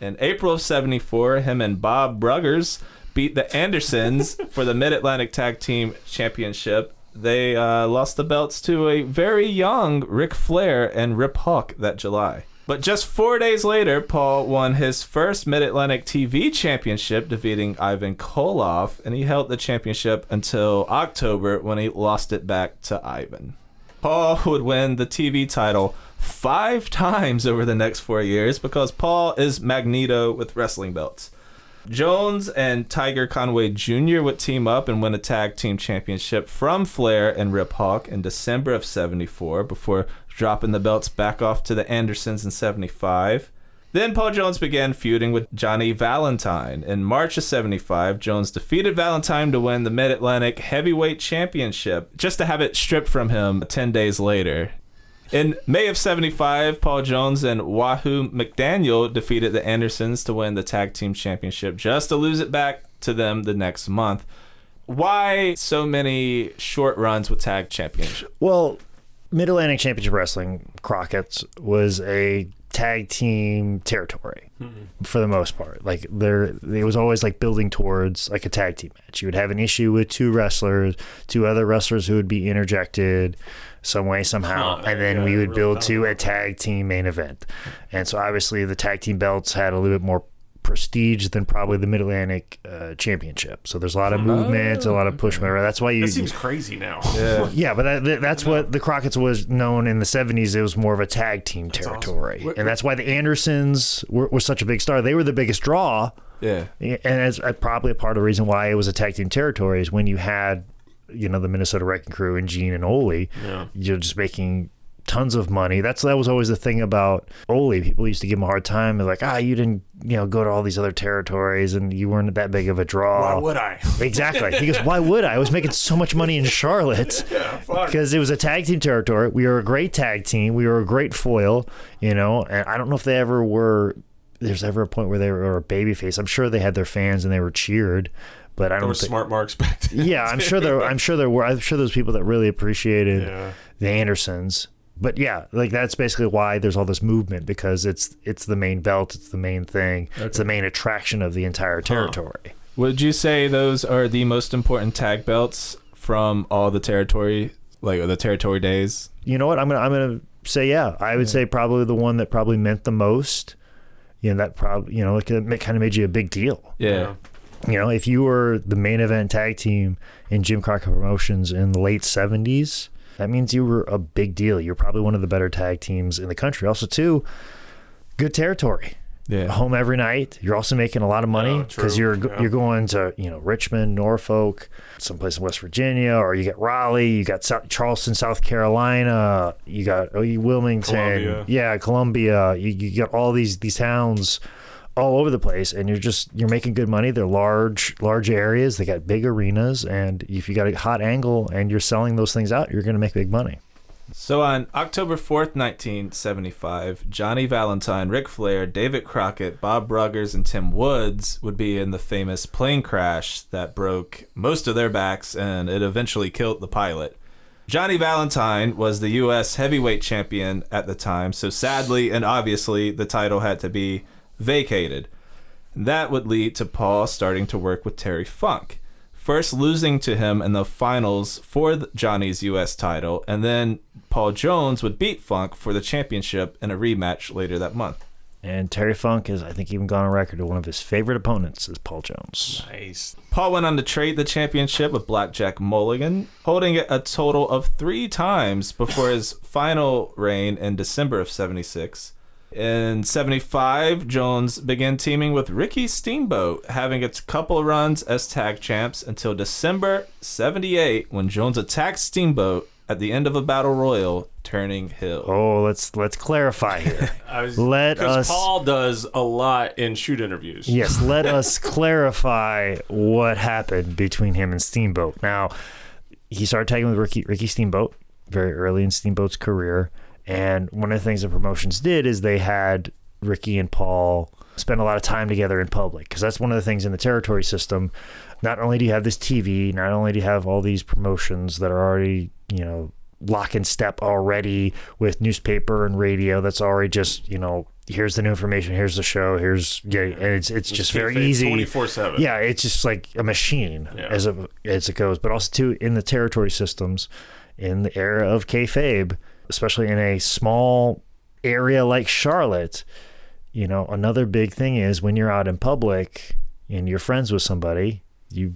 In April of 74, him and Bob Bruggers beat the Andersons for the Mid Atlantic Tag Team Championship. They uh, lost the belts to a very young Ric Flair and Rip Hawk that July. But just four days later, Paul won his first Mid Atlantic TV Championship, defeating Ivan Koloff, and he held the championship until October when he lost it back to Ivan. Paul would win the TV title five times over the next four years because Paul is Magneto with wrestling belts. Jones and Tiger Conway Jr. would team up and win a tag team championship from Flair and Rip Hawk in December of 74 before dropping the belts back off to the Andersons in 75. Then Paul Jones began feuding with Johnny Valentine. In March of 75, Jones defeated Valentine to win the Mid Atlantic Heavyweight Championship, just to have it stripped from him 10 days later. In May of 75, Paul Jones and Wahoo McDaniel defeated the Andersons to win the Tag Team Championship, just to lose it back to them the next month. Why so many short runs with Tag championships? Well, Mid Atlantic Championship Wrestling, Crockett's, was a tag team territory for the most part. Like there, it was always like building towards like a tag team match. You would have an issue with two wrestlers, two other wrestlers who would be interjected some way somehow, Huh, and then we would build to a tag team main event. And so obviously the tag team belts had a little bit more prestige than probably the Mid Atlantic uh, Championship. So there's a lot of movement, a lot of push. That's why you That seems crazy now. Yeah. yeah, but that, that- that's what the Crockett's was known in the 70s. It was more of a tag team territory. awesome. And that's why the Andersons were, were such a big star. They were the biggest draw. Yeah. And it's uh, probably a part of the reason why it was a tag team territory is when you had, you know, the Minnesota Wrecking Crew and Gene and Ole, Yeah. you're just making tons of money. That's that was always the thing about Ole. People used to give him a hard time. They're like, ah, you didn't, you know, go to all these other territories and you weren't that big of a draw. Why would I? Exactly. He goes, why would I? I was making so much money in Charlotte Yeah, because it was a tag team territory. We were a great tag team. We were a great foil, you know. And I don't know if they ever were. There's ever a point where they were a babyface. I'm sure they had their fans and they were cheered, but I don't. were think, smart marks back then. yeah, I'm sure there. I'm sure there were. I'm sure there's people that really appreciated Yeah. the Andersons. But yeah, like that's basically why there's all this movement because it's it's the main belt, it's the main thing, it's the main attraction of the entire territory. Would you say those are the most important tag belts from all the territory, like the territory days? You know what? I'm gonna I'm gonna say yeah. I would say probably the one that probably meant the most. You know that probably you know like it kind of made you a big deal. Yeah. You know, if you were the main event tag team in Jim Crockett Promotions in the late 70s, that means you were a big deal. You're probably one of the better tag teams in the country. Also, too, good territory. Yeah. Home every night. You're also making a lot of money because true. you're Yeah. you're going to you know Richmond, Norfolk, someplace in West Virginia, or you get Raleigh, you got South, Charleston, South Carolina, you got oh, you Wilmington, Columbia. yeah, Columbia. You, you get all these these towns all over the place and you're just you're making good money they're large large areas they got big arenas and if you got a hot angle and you're selling those things out you're going to make big money So on October 4th, 1975, Johnny Valentine, Ric Flair, David Crockett, Bob Bruggers, and Tim Woods would be in the famous plane crash that broke most of their backs and it eventually killed the pilot. Johnny Valentine was the U.S. heavyweight champion at the time, so sadly and obviously the title had to be vacated. That would lead to Paul starting to work with Terry Funk. First losing to him in the finals for Johnny's US title, and then Paul Jones would beat Funk for the championship in a rematch later that month. and terry funk has i think even gone on record to one of his favorite opponents is paul jones Nice. Paul went on to trade the championship with Blackjack Mulligan, holding it a total of three times before his final reign in December of 76. In 75, Jones began teaming with Ricky Steamboat, having a couple runs as tag champs until December 78 when Jones attacked Steamboat at the end of a battle royal, turning heel. oh let's let's clarify here I was, Let because us- Paul does a lot in shoot interviews. yes let us clarify what happened between him and steamboat now he started tagging with ricky ricky steamboat very early in steamboat's career and one of the things the promotions did is they had ricky and paul spend a lot of time together in public because that's one of the things in the territory system not only do you have this tv not only do you have all these promotions that are already you know lock and step already with newspaper and radio that's already just you know here's the new information here's the show here's yeah and it's it's just very easy 24 7. yeah, it's just like a machine Yeah. as it as it goes. But also too in the territory systems, in the era of kayfabe, especially in a small area like Charlotte, you know, another big thing is when you're out in public and you're friends with somebody, you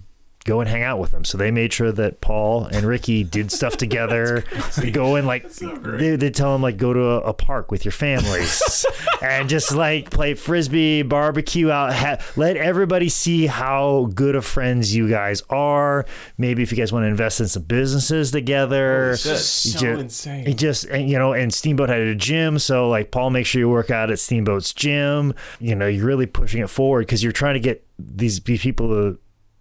go and hang out with them. So they made sure that Paul and Ricky did stuff together. go and like they they tell them like go to a, a park with your families and just like play frisbee, barbecue out. Ha- let everybody see how good of friends you guys are. Maybe if you guys want to invest in some businesses together. Just so Ju- insane. It just and, you know, and Steamboat had a gym, so like Paul, make sure you work out at Steamboat's gym. You know, you're really pushing it forward because you're trying to get these these people to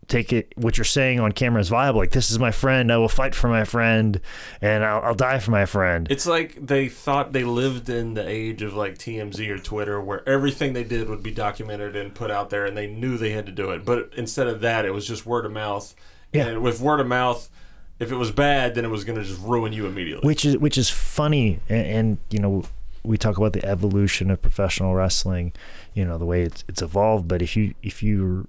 take it what you're saying on camera is viable. Like this is my friend, I will fight for my friend, and I'll, I'll die for my friend. It's like they thought they lived in the age of like TMZ or Twitter where everything they did would be documented and put out there and they knew they had to do it. But instead of that, it was just word of mouth. Yeah. And with word of mouth, if it was bad, then it was going to just ruin you immediately. which is which is funny and, and you know we talk about the evolution of professional wrestling you know the way it's, it's evolved but if you if your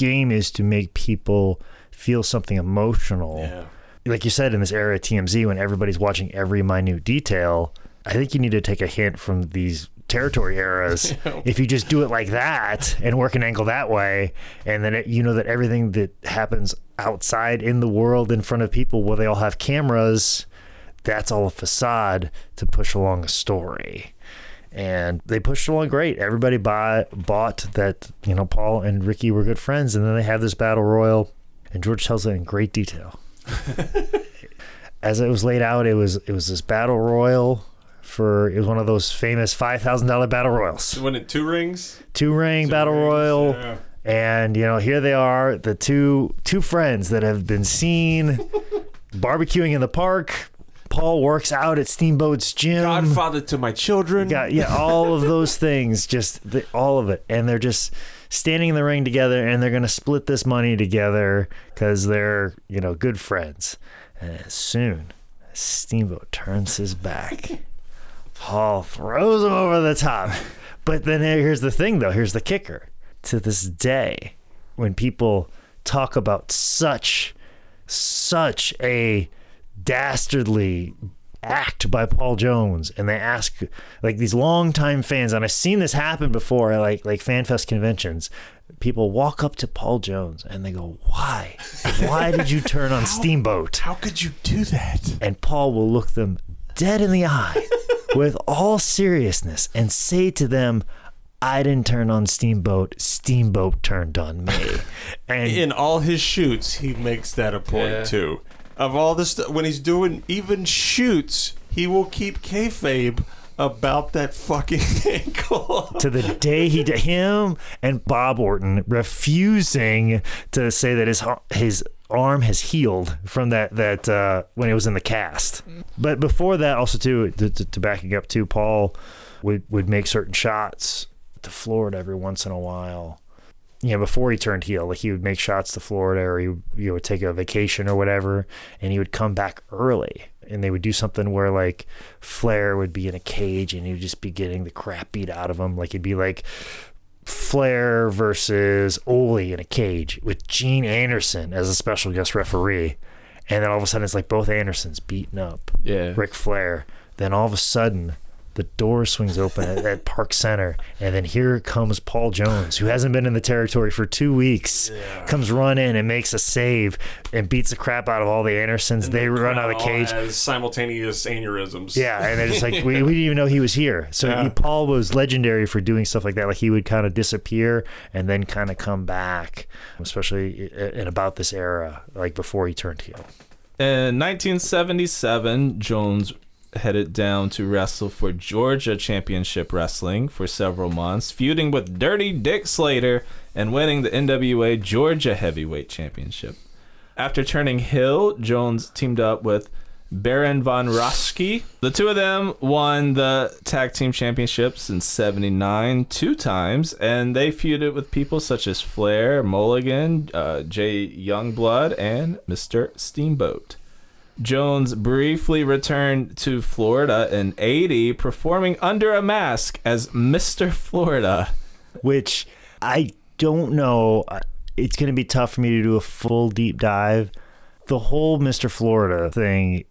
game is to make people feel something emotional. Yeah. like you said in this era of TMZ when everybody's watching every minute detail I think you need to take a hint from these territory eras. If you just do it like that and work an angle that way and then it, you know that everything that happens outside in the world in front of people where they all have cameras that's all a facade to push along a story and they pushed along great everybody buy, bought that you know paul and ricky were good friends and then they have this battle royal and george tells it in great detail as it was laid out, it was it was this battle royal for it was one of those famous five thousand dollar battle royals, Went in two rings. two ring battle rings, royal, yeah. and you know here they are, the two two friends that have been seen barbecuing in the park. Paul works out at Steamboat's gym. Godfather to my children. Got yeah, all of those things, just the, all of it, and they're just standing in the ring together, and they're gonna split this money together because they're you know good friends. And soon, Steamboat turns his back. Paul throws him over the top. But then here's the thing, though. Here's the kicker. To this day, when people talk about such, such a dastardly act by Paul Jones, and they ask like these longtime fans, and I've seen this happen before, at like like FanFest conventions. People walk up to Paul Jones and they go, "Why? Why did you turn on Steamboat?" How could you do that? and Paul will look them dead in the eye with all seriousness and say to them, I didn't turn on Steamboat, Steamboat turned on me. And In all his shoots, he makes that a point Yeah. too. Of all this stuff, when he's doing even shoots, he will keep kayfabe about that fucking ankle. to the day he did him and Bob Orton refusing to say that his his arm has healed from that that uh, when he was in the cast. But before that, also too to, to, to backing up too, Paul would would make certain shots to Florida every once in a while. You know, before he turned heel, like he would make shots to Florida, or he would, you know, would take a vacation or whatever, and he would come back early, and they would do something where like Flair would be in a cage, and he would just be getting the crap beat out of him. Like it'd be like Flair versus Ole in a cage with Gene Anderson as a special guest referee, and then all of a sudden it's like both Andersons beating up Yeah. Ric Flair. Then all of a sudden, the door swings open at, at Park Center, and then here comes Paul Jones, who hasn't been in the territory for two weeks, comes run in and makes a save and beats the crap out of all the Andersons. they run out of the cage. As simultaneous aneurysms. Yeah, and they're just like we, we didn't even know he was here. So Yeah. he- Paul was legendary for doing stuff like that. Like he would kind of disappear and then kind of come back, especially in about this era, like before he turned heel. In 1977, Jones headed down to wrestle for Georgia Championship Wrestling for several months, feuding with Dirty Dick Slater and winning the NWA Georgia Heavyweight Championship. After turning heel, Jones teamed up with Baron von Raschke. The two of them won the tag team championships in 79 two times, and they feuded with people such as Flair, Mulligan, uh, Jay Youngblood, and Mr. Steamboat. Jones briefly returned to Florida in 80, performing under a mask as Mr. Florida. which I don't know. It's going to be tough for me to do a full deep dive. The whole Mr. Florida thing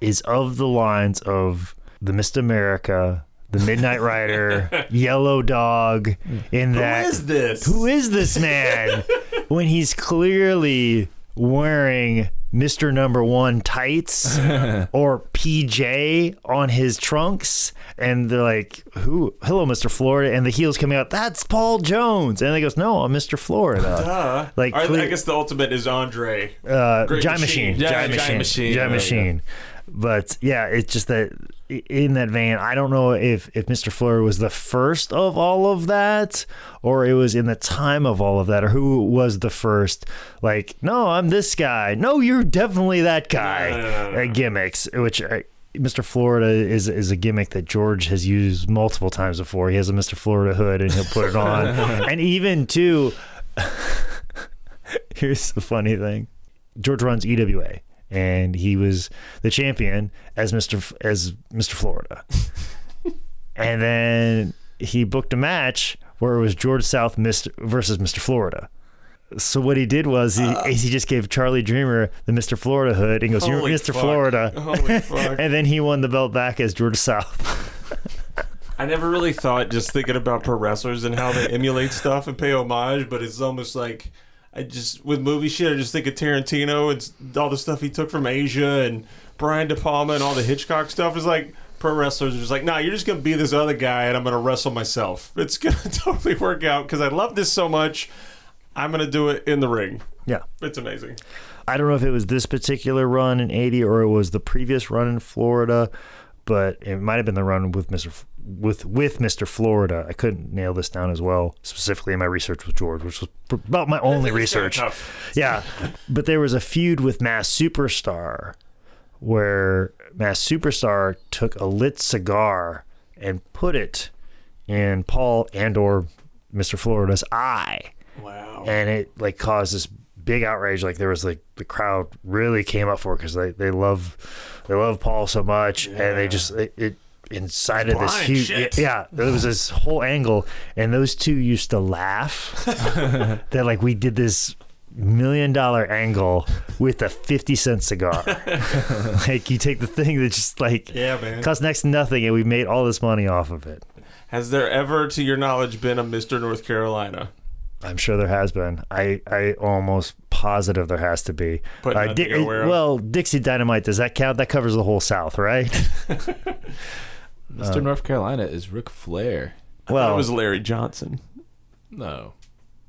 is of the lines of the Mr. America, the Midnight Rider, Yellow Dog. In Who that, is this? who is this man? when he's clearly wearing Mr. Number One tights or PJ on his trunks, and they're like, "Who? Hello, Mr. Florida," and the heels coming out. That's Paul Jones, and he goes, "No, I'm Mr. Florida." Uh, Like, I, clear- I guess the ultimate is Andre. uh, Giant Machine. Machine, Yeah, Giant Giant Machine, Machine. Giant Machine. But yeah, it's just that i- in that vein, I don't know if if Mr. Florida was the first of all of that, or it was in the time of all of that, or who was the first. Like, no, I'm this guy. No, you're definitely that guy. Uh, gimmicks, which. uh, Mr. Florida is is a gimmick that George has used multiple times before. He has a Mr. Florida hood and he'll put it on. and even too here's the funny thing. George runs EWA and he was the champion as Mr. F- as Mr. Florida. and then he booked a match where it was George South Mr. versus Mr. Florida. So what he did was he, is he just gave Charlie Dreamer the Mr. Florida hood and goes, "You're Mr. fuck. Florida," and then he won the belt back as George South. I never really thought just thinking about pro wrestlers and how they emulate stuff and pay homage, but it's almost like I just with movie shit. I just think of Tarantino and all the stuff he took from Asia and Brian De Palma and all the Hitchcock stuff. Is like pro wrestlers are just like, nah, you're just gonna be this other guy and I'm gonna wrestle myself. It's gonna totally work out because I love this so much. I'm gonna do it in the ring. Yeah. It's amazing. I don't know if it was this particular run in 80 or it was the previous run in Florida, but it might have been the run with Mr. F- with with Mr. Florida. I couldn't nail this down as well, specifically in my research with George, which was pr- about my only research. Yeah. But there was a feud with Masked Superstar where Masked Superstar took a lit cigar and put it in Paul and or Mr. Florida's eye Wow. and it like caused this big outrage. Like there was like the crowd really came up for it because they, they love they love Paul so much, and they just it, it incited this huge shit. yeah. There was this whole angle, and those two used to laugh that like we did this million dollar angle with a 50 cent cigar like you take the thing that just like Yeah, man. cost next to nothing and we made all this money off of it Has there ever, to your knowledge, been a Mr. North Carolina? I'm sure there has been. I I almost positive there has to be. But Uh, none Di- you're aware of? well, Dixie Dynamite does that count? That covers the whole South, right? Mr. North Carolina is Ric Flair. Well, it was Larry Johnson. No.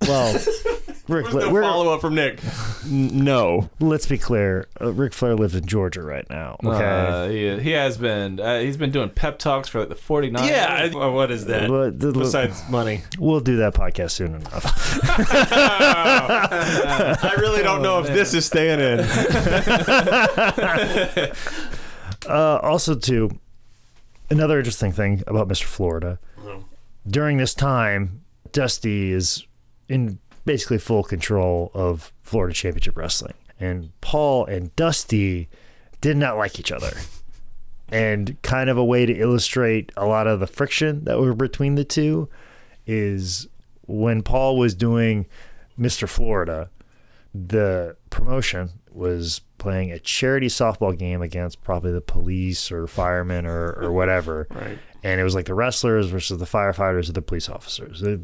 well, Rick, Where's the we're, follow up from Nick? N- no. let's be clear. Uh, Ric Flair lives in Georgia right now. Okay. Uh, he, he has been. Uh, he's been doing pep talks for like the 49. Yeah. I- what is that? But the- Besides money. we'll do that podcast soon enough. I really don't know if this is staying in. Uh, also, too, another interesting thing about Mr. Florida. During this time, Dusty is in basically full control of Florida Championship Wrestling. And Paul and Dusty did not like each other. And kind of a way to illustrate a lot of the friction that were between the two is when Paul was doing Mr. Florida, the promotion was playing a charity softball game against probably the police or firemen or, or whatever. Right. And it was like the wrestlers versus the firefighters or the police officers. They,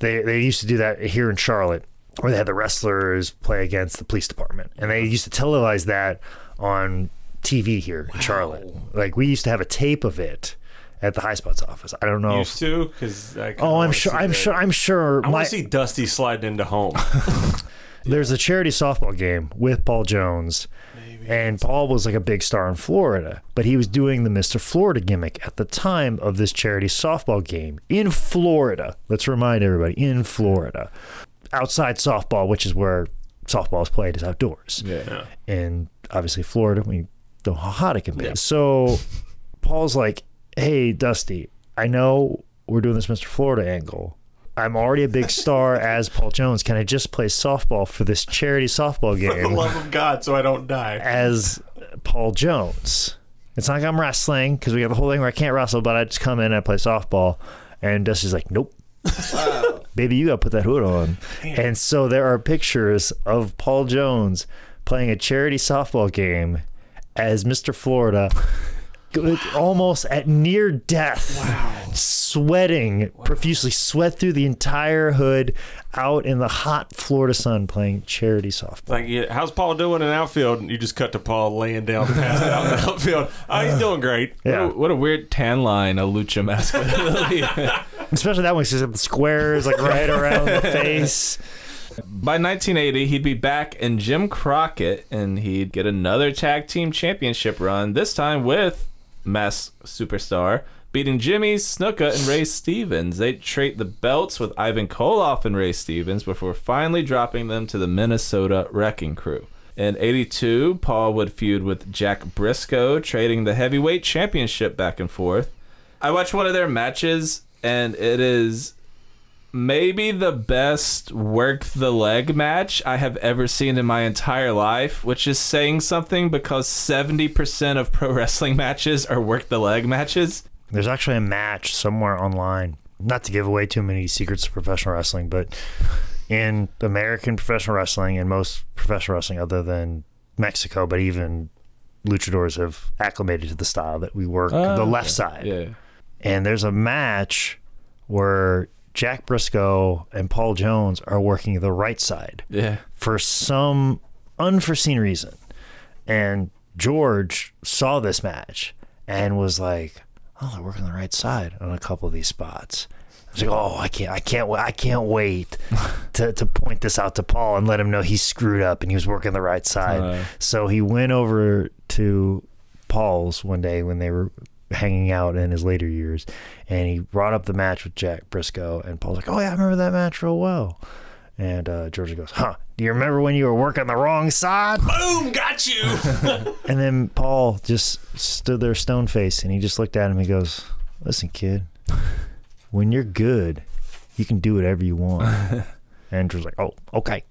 they, they used to do that here in Charlotte where they had the wrestlers play against the police department. And they used to televise that on TV here in Charlotte. Like we used to have a tape of it at the High Spots office. I don't know. Used If, to? Because oh, I'm sure. I'm sure. I'm sure. I my- want to see Dusty sliding into home. there's a charity softball game with Paul Jones. And Paul was like a big star in Florida, but he was doing the Mr. Florida gimmick at the time of this charity softball game in Florida. Let's remind everybody in Florida. Outside softball, which is where softball is played, is outdoors. Yeah. And obviously, Florida, we know how hot it can be. So Paul's like, hey, Dusty, I know we're doing this Mr. Florida angle. I'm already a big star as Paul Jones. Can I just play softball for this charity softball game? For the love of God, so I don't die. as Paul Jones? It's not like I'm wrestling because we got the whole thing where I can't wrestle, but I just come in and I play softball. And Dusty's like, nope. Baby, you got to put that hood on. And so there are pictures of Paul Jones playing a charity softball game as Mr. Florida, almost at near death, sweating profusely, sweat through the entire hood, out in the hot Florida sun playing charity softball. Like, yeah, how's Paul doing in outfield? And you just cut to Paul laying down, passed out in the outfield. Oh, he's doing great. Yeah, What, a, what a weird tan line a lucha mask would especially that one because the squares like right around the face. By 1980, he'd be back in Jim Crockett and he'd get another tag team championship run, this time with Masked Superstar, beating Jimmy Snuka and Ray Stevens. They'd trade the belts with Ivan Koloff and Ray Stevens before finally dropping them to the Minnesota Wrecking Crew. In 82, Paul would feud with Jack Brisco, trading the heavyweight championship back and forth. I watched one of their matches, and it is maybe the best work the leg match I have ever seen in my entire life, which is saying something because 70% of pro wrestling matches are work the leg matches. There's actually a match somewhere online. Not to give away too many secrets of professional wrestling, but in American professional wrestling and most professional wrestling other than Mexico, but even luchadors have acclimated to the style that we work the ah, left side. Yeah. And there's a match where Jack Brisco and Paul Jones are working the right side Yeah. for some unforeseen reason. And George saw this match and was like, "Oh, they're working the right side on a couple of these spots." I was like, "Oh, I can't, I can't, I can't wait to to point this out to Paul and let him know he screwed up and he was working the right side." Uh. so he went over to Paul's one day when they were hanging out in his later years, and he brought up the match with Jack Brisco, and Paul's like, "Oh yeah, I remember that match real well." And uh, Georgia goes, "Huh? Do you remember when you were working the wrong side?" Boom, got you. And then Paul just stood there stone faced and he just looked at him. And he goes, Listen, kid, when you're good, you can do whatever you want. Andrew's like, oh, okay.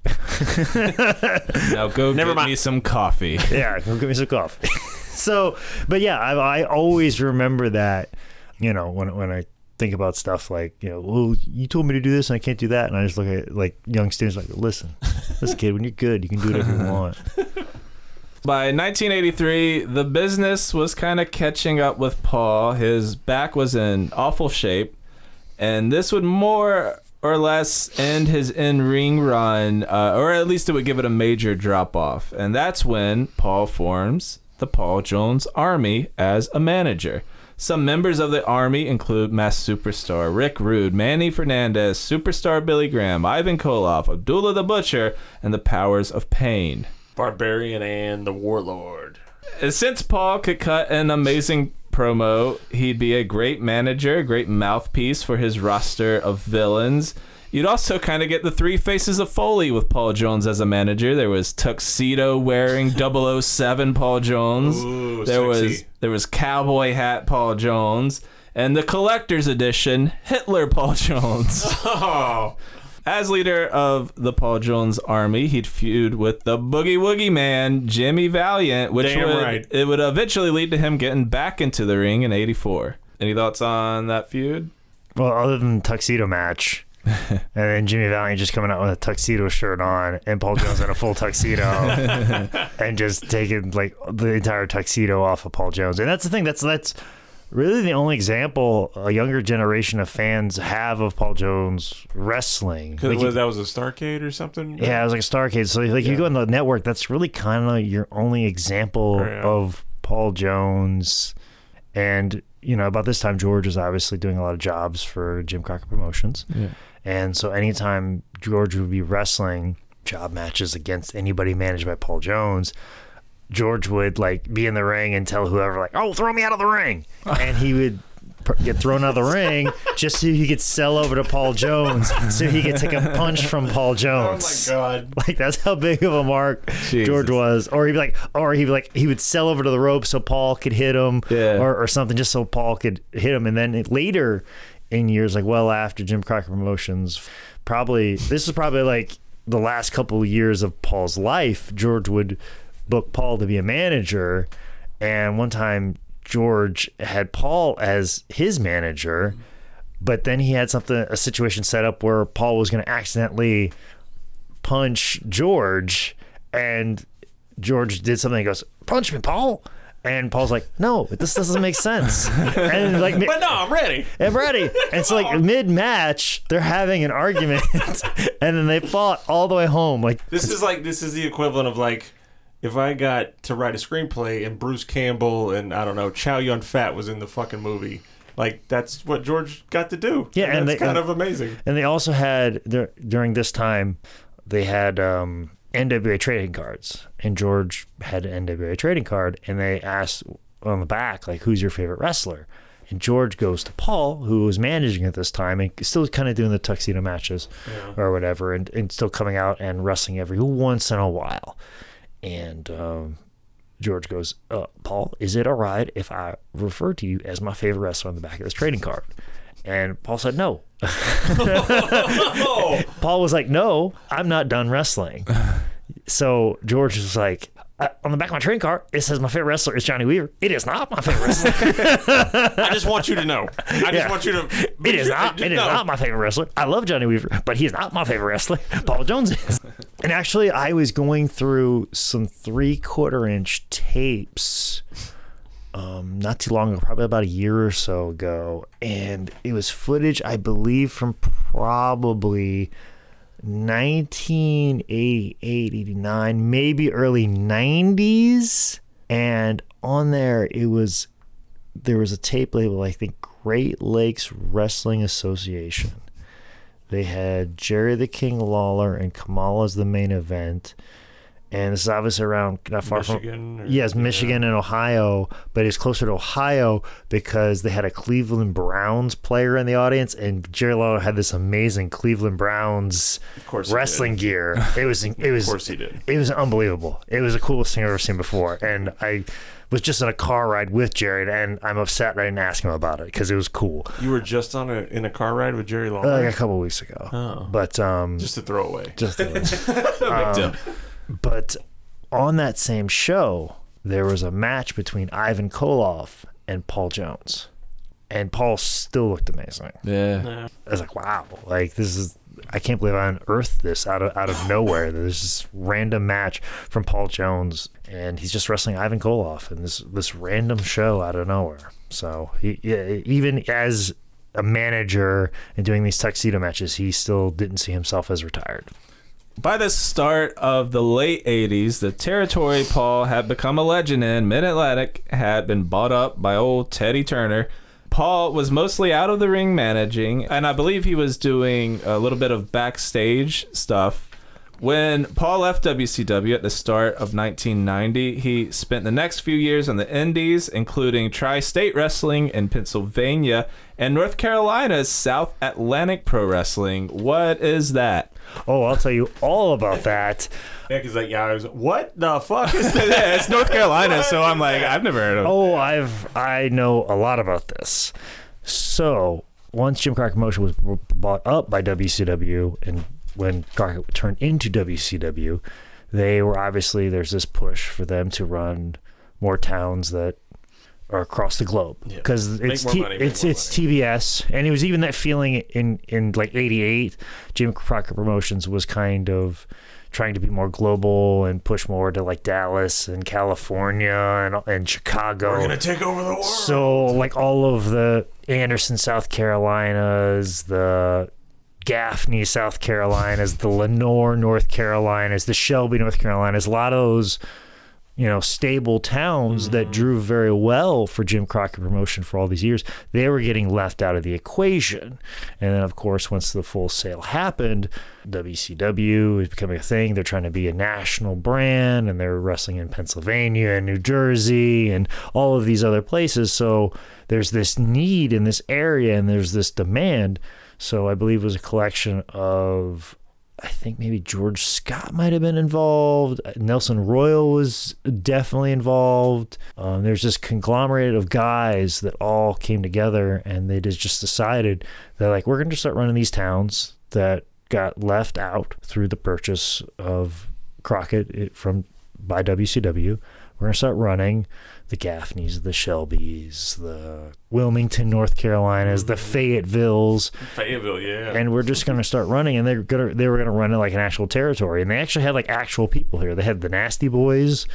Now go Never get mind. me some coffee. yeah, go get me some coffee. so, but yeah, I, I always remember that, you know, when, when I think about stuff like, you know, well, you told me to do this and I can't do that. And I just look at like young students like, listen, listen, kid, when you're good, you can do whatever you want. By 1983, the business was kind of catching up with Paul. His back was in awful shape, and this would more or less end his in ring run, uh, or at least it would give it a major drop off. And that's when Paul forms the Paul Jones Army as a manager. Some members of the army include Masked Superstar Rick Rude, Manny Fernandez, Superstar Billy Graham, Ivan Koloff, Abdullah the Butcher, and the Powers of Pain. Barbarian and the Warlord. Uh, since Paul could cut an amazing promo, he'd be a great manager, a great mouthpiece for his roster of villains. You'd also kind of get the three faces of Foley with Paul Jones as a manager. There was tuxedo wearing 007 Paul Jones. Ooh, there sexy. was there was cowboy hat Paul Jones and the collector's edition Hitler Paul Jones. Oh, As leader of the Paul Jones Army, he'd feud with the Boogie Woogie Man, Jimmy Valiant, which Damn would right. it would eventually lead to him getting back into the ring in '84. Any thoughts on that feud? Well, other than tuxedo match, and then Jimmy Valiant just coming out with a tuxedo shirt on, and Paul Jones in a full tuxedo, and just taking like the entire tuxedo off of Paul Jones. And that's the thing. That's that's really the only example a younger generation of fans have of Paul Jones wrestling. because Like, you- that was a Starcade or something. yeah, it was like a Starcade. So like you go on the network, that's really kind of your only example Yeah. of Paul Jones. And you know, about this time, George is obviously doing a lot of jobs for Jim Crockett Promotions. Yeah. And so anytime George would be wrestling job matches against anybody managed by Paul Jones, George would like be in the ring and tell whoever like, "Oh, throw me out of the ring," and he would get thrown out of the ring just so he could sell over to Paul Jones, so he could take a punch from Paul Jones. Oh my god. Like that's how big of a mark Jesus. George was, or he'd be like, or he'd be like, he would sell over to the rope so Paul could hit him, Yeah. or, or something, just so Paul could hit him. And then later in years, like well after Jim Crockett Promotions, probably this is probably like the last couple of years of Paul's life. George would book Paul to be a manager, and one time George had Paul as his manager. But then he had something, a situation set up where Paul was going to accidentally punch George, and George did something. He goes, "Punch me, Paul." And Paul's like, "No, this doesn't make sense." and like, But no, I'm ready. I'm ready. And so like mid match, they're having an argument, and then they fought all the way home. Like, This is like this is the equivalent of like if I got to write a screenplay and Bruce Campbell and I don't know Chow Yun Fat was in the fucking movie. Like that's what George got to do. Yeah, and that's they- kind and- of amazing. and they also had during this time, they had um, NWA trading cards, and George had an NWA trading card, and they asked on the back like, "Who's your favorite wrestler?" And George goes to Paul, who was managing at this time and still kind of doing the tuxedo matches or whatever, and, and still coming out and wrestling every once in a while. And um, George goes, uh, Paul, is it all right if I refer to you as my favorite wrestler on the back of this trading card? And Paul said, no. Oh, Paul was like, no, I'm not done wrestling. So George was like, uh, on the back of my train car, it says my favorite wrestler is Johnny Weaver. It is not my favorite wrestler. I just want you to know. I just Yeah. want you to. It is not. It is No. not my favorite wrestler. I love Johnny Weaver, but he is not my favorite wrestler. Paul Jones is. And actually, I was going through some three-quarter inch tapes, um, not too long ago, probably about a year or so ago, and it was footage I believe from probably 1988, 89, maybe early 90s. And on there, it was there was a tape label, I think Great Lakes Wrestling Association. They had Jerry the King Lawler and Kamala as the main event. And this is obviously around not far Michigan. from yes, Michigan and Ohio, but it's closer to Ohio because they had a Cleveland Browns player in the audience, and Jerry Lawler had this amazing Cleveland Browns Of course, wrestling gear. It was it was Of course, he did. it was unbelievable. It was the coolest thing I've ever seen before, and I was just in a car ride with Jared, and I'm upset I didn't ask him about it because it was cool. You were just on a in a car ride with Jerry Uh, Lawler. like a couple weeks ago, oh, but um, just to throw away. just Big deal. But on that same show, there was a match between Ivan Koloff and Paul Jones, and Paul still looked amazing. Yeah. Nah. I was like, wow, like this is. I can't believe I unearthed this out of out of nowhere. There's this random match from Paul Jones, and he's just wrestling Ivan Koloff in this this random show out of nowhere. So he, yeah, even as a manager and doing these tuxedo matches, he still didn't see himself as retired. By the start of the late 80s, the territory Paul had become a legend in, Mid Atlantic, had been bought up by old Teddy Turner. Paul was mostly out of the ring managing, and I believe he was doing a little bit of backstage stuff. When Paul left WCW at the start of 1990, he spent the next few years in the Indies, including Tri State Wrestling in Pennsylvania and North Carolina's South Atlantic Pro Wrestling. What is that? Oh, I'll tell you all about that. Yeah, because like, yeah, I was. What the fuck is that? yeah, it's North Carolina, so I'm like, I've never heard of. Oh, I've I know a lot about this. So once Jim Crockett Promotion was b- bought up by WCW, and when Crockett turned into WCW, they were obviously there's this push for them to run more towns that are across the globe Yeah. because Make it's T- money, it's it's TBS, and it was even that feeling in in like '88. Jim Crockett Promotions was kind of trying to be more global and push more to like Dallas and California and and Chicago. We're gonna take over the world. So like all of the Anderson, South Carolinas, the Gaffney, South Carolina, Carolinas, the Lenoir, North Carolina, Carolinas, the Shelby, North Carolinas, a lot of those, you know, stable towns that mm-hmm. drew very well for Jim Crockett promotion for all these years, they were getting left out of the equation. And then of course once the full sale happened, WCW is becoming a thing. They're trying to be a national brand and they're wrestling in Pennsylvania and New Jersey and all of these other places. So there's this need in this area and there's this demand. So I believe it was a collection of I think maybe George Scott might have been involved. Nelson Royal was definitely involved. Um, there's this conglomerate of guys that all came together and they just just decided that like we're going to start running these towns that got left out through the purchase of Crockett from by WCW. We're going to start running the Gaffneys, the Shelbys, the Wilmington, North Carolinas, the mm-hmm. Fayettevilles, Fayetteville, yeah. and we're just going to start running and they're gonna they were going to run it like an actual territory and they actually had like actual people here. They had the nasty boys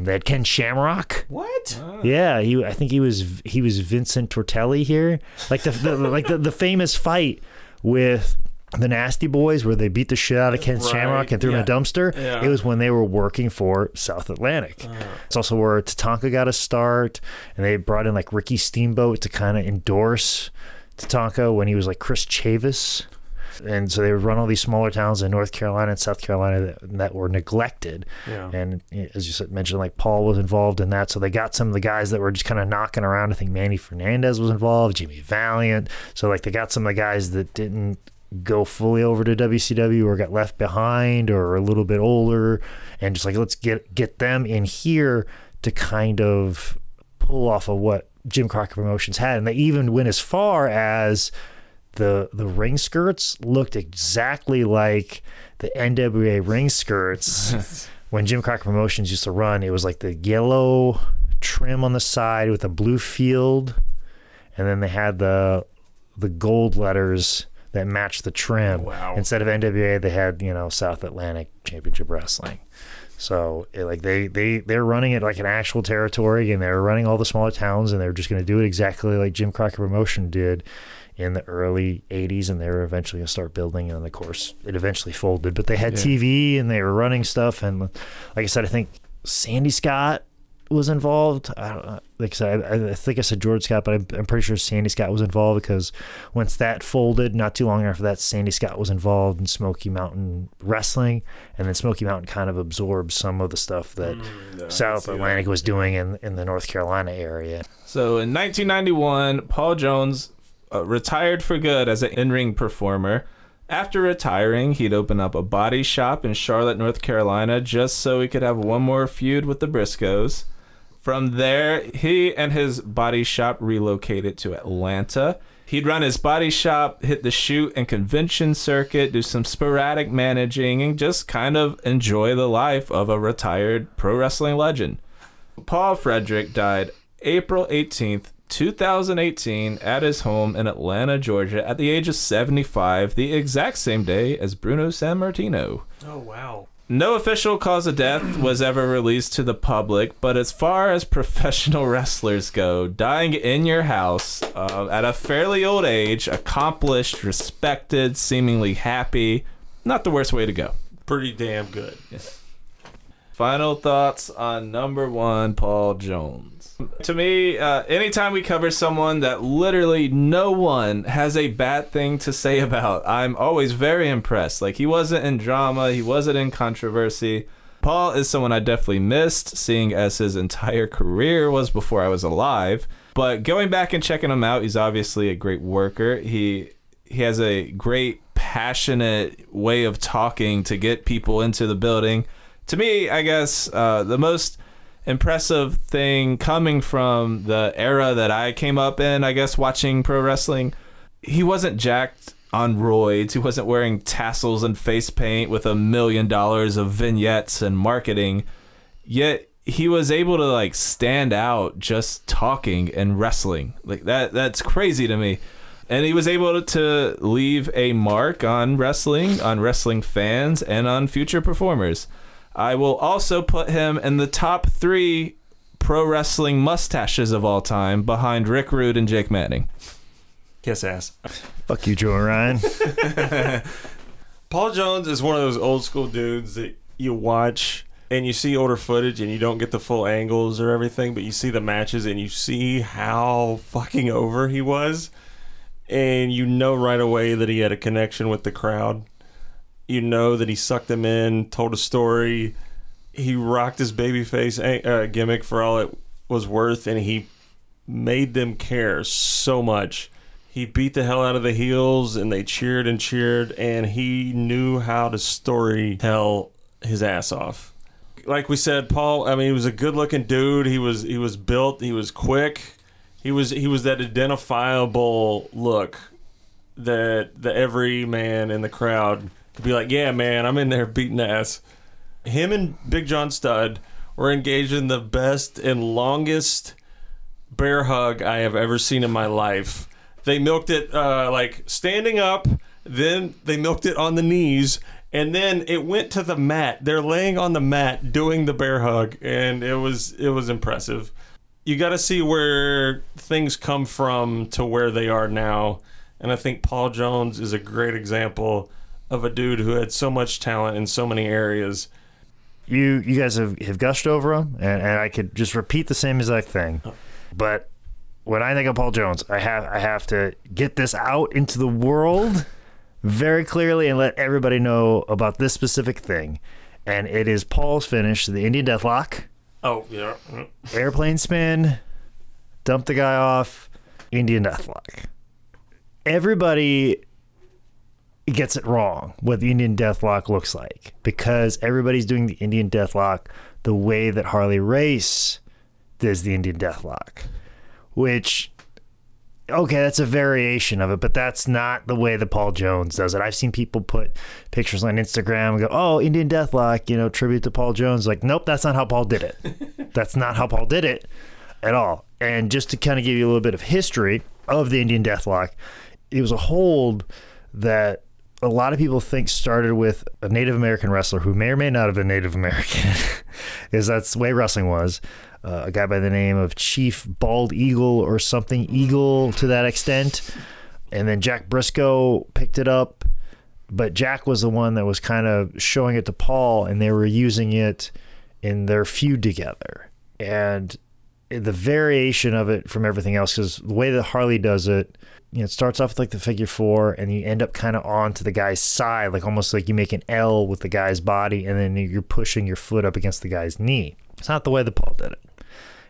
they had ken shamrock. What? Ah. yeah he i think he was he was vincent Torelli here. Like the, the like the, the famous fight with the nasty boys where they beat the shit out of ken Right, shamrock and threw him in a dumpster Yeah. it was when they were working for south atlantic uh. it's also where Tatanka got a start, and they brought in like Ricky Steamboat to kind of endorse Tatanka when he was like Chris Chavis. And so they would run all these smaller towns in North Carolina and South Carolina that, that were neglected. Yeah. And as you said, mentioned, like Paul was involved in that. So they got some of the guys that were just kind of knocking around. I think Manny Fernandez was involved, Jimmy Valiant. So like they got some of the guys that didn't go fully over to WCW or got left behind or a little bit older and just like let's get get them in here to kind of pull off of what Jim Crockett Promotions had. And they even went as far as the the ring skirts looked exactly like the NWA ring skirts. When Jim Crockett Promotions used to run it was like the yellow trim on the side with a blue field. And then they had the the gold letters that matched the trim. Wow. Instead of NWA, they had you know South Atlantic Championship Wrestling. So it, like they they they're running it like an actual territory, and they're running all the smaller towns, and they're just going to do it exactly like Jim Crockett Promotion did in the early 80s and they were eventually going to start building and of course it eventually folded but they had Yeah. TV and they were running stuff and like I said I think Sandy Scott was involved. I don't know. Like I said, I, I think I said George Scott, but I'm, I'm pretty sure Sandy Scott was involved because once that folded, not too long after that, Sandy Scott was involved in Smoky Mountain Wrestling, and then Smoky Mountain kind of absorbed some of the stuff that South Atlantic was doing in in the North Carolina area. So in 1991, Paul Jones uh, retired for good as an in-ring performer. After retiring, he'd open up a body shop in Charlotte, North Carolina, just so he could have one more feud with the Briscos. From there, he and his body shop relocated to Atlanta. He'd run his body shop, hit the shoot and convention circuit, do some sporadic managing, and just kind of enjoy the life of a retired pro wrestling legend. Paul Frederick died April 18th, 2018, at his home in Atlanta, Georgia, at the age of 75, the exact same day as Bruno Sammartino. Oh wow. No official cause of death was ever released to the public, but as far as professional wrestlers go, dying in your house uh, at a fairly old age, accomplished, respected, seemingly happy, not the worst way to go. Pretty damn good. Final thoughts on number one, Paul Jones. To me, uh, anytime we cover someone that literally no one has a bad thing to say about, I'm always very impressed. Like, he wasn't in drama, he wasn't in controversy. Paul is someone I definitely missed, seeing as his entire career was before I was alive. But going back and checking him out, he's obviously a great worker. He he has a great passionate way of talking to get people into the building. To me, I guess uh, the most impressive thing coming from the era that I came up in, I guess, watching pro wrestling, he wasn't jacked on roids. He wasn't wearing tassels and face paint with a million dollars of vignettes and marketing. Yet he was able to like stand out just talking and wrestling. Like that that's crazy to me. And he was able to leave a mark on wrestling, on wrestling fans, and on future performers. I will also put him in the top three pro wrestling mustaches of all time behind Rick Rude and Jake Manning. Kiss ass. Fuck you, Joe and Ryan. Paul Jones is one of those old school dudes that you watch and you see older footage and you don't get the full angles or everything, but you see the matches and you see how fucking over he was. And you know right away that he had a connection with the crowd. You know that he sucked them in, told a story. He rocked his babyface uh, gimmick for all it was worth, and he made them care so much. He beat the hell out of the heels, and they cheered and cheered, and he knew how to story tell his ass off. Like we said, Paul. I mean, he was a good-looking dude. He was he was built. He was quick. He was he was that identifiable look that the every man in the crowd could be like, "Yeah, man, I'm in there beating ass." Him and Big John Studd were engaged in the best and longest bear hug I have ever seen in my life. They milked it uh, like standing up, then they milked it on the knees, and then it went to the mat. They're laying on the mat doing the bear hug, and it was it was impressive. You got to see where things come from to where they are now, and I think Paul Jones is a great example of a dude who had so much talent in so many areas. You you guys have, have gushed over him, and, and I could just repeat the same exact thing. But when I think of Paul Jones, I have I have to get this out into the world very clearly and let everybody know about this specific thing. And it is Paul's finish, the Indian Deathlock, Oh yeah, mm. airplane spin, dump the guy off, Indian Deathlock. Everybody gets it wrong what the Indian Deathlock looks like because everybody's doing the Indian Deathlock the way that Harley Race does the Indian Deathlock, which okay, that's a variation of it, but that's not the way that Paul Jones does it. I've seen people put pictures on Instagram and go, "Oh, Indian Deathlock," you know, tribute to Paul Jones. Like, nope, that's not how Paul did it. that's not how Paul did it at all. And just to kind of give you a little bit of history of the Indian Deathlock, it was a hold that a lot of people think started with a Native American wrestler who may or may not have been Native American, because that's the way wrestling was. Uh, a guy by the name of Chief Bald Eagle or something Eagle to that extent. And then Jack Brisco picked it up, but Jack was the one that was kind of showing it to Paul, and they were using it in their feud together. and the variation of it from everything else because the way that Harley does it, you know, it starts off with like the figure four, and you end up kind of onto the guy's side, like almost like you make an L with the guy's body, and then you're pushing your foot up against the guy's knee. It's not the way the Paul did it.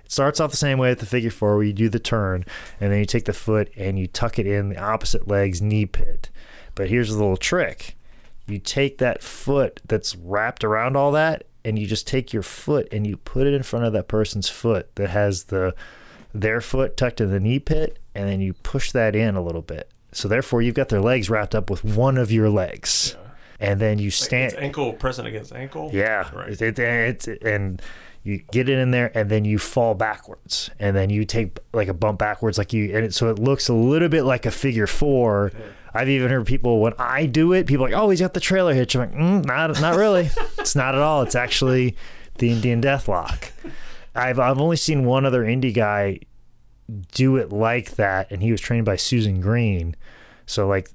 It starts off the same way with the figure four, where you do the turn, and then you take the foot and you tuck it in the opposite leg's knee pit. But here's a little trick: you take that foot that's wrapped around all that, and you just take your foot and you put it in front of that person's foot that has the their foot tucked in the knee pit, and then you push that in a little bit. So therefore, you've got their legs wrapped up with one of your legs, and then you stand. It's ankle pressing against ankle. Yeah, Right. it, it, it's and you get it in there, and then you fall backwards, and then you take like a bump backwards, like you, and it, so it looks a little bit like a figure four. I've even heard people when I do it, people are like, "Oh, he's got the trailer hitch." I'm like, mm, "Not, not really. it's not at all. It's actually the Indian Deathlock." I've I've only seen one other indie guy do it like that, and he was trained by Susan Green. So like,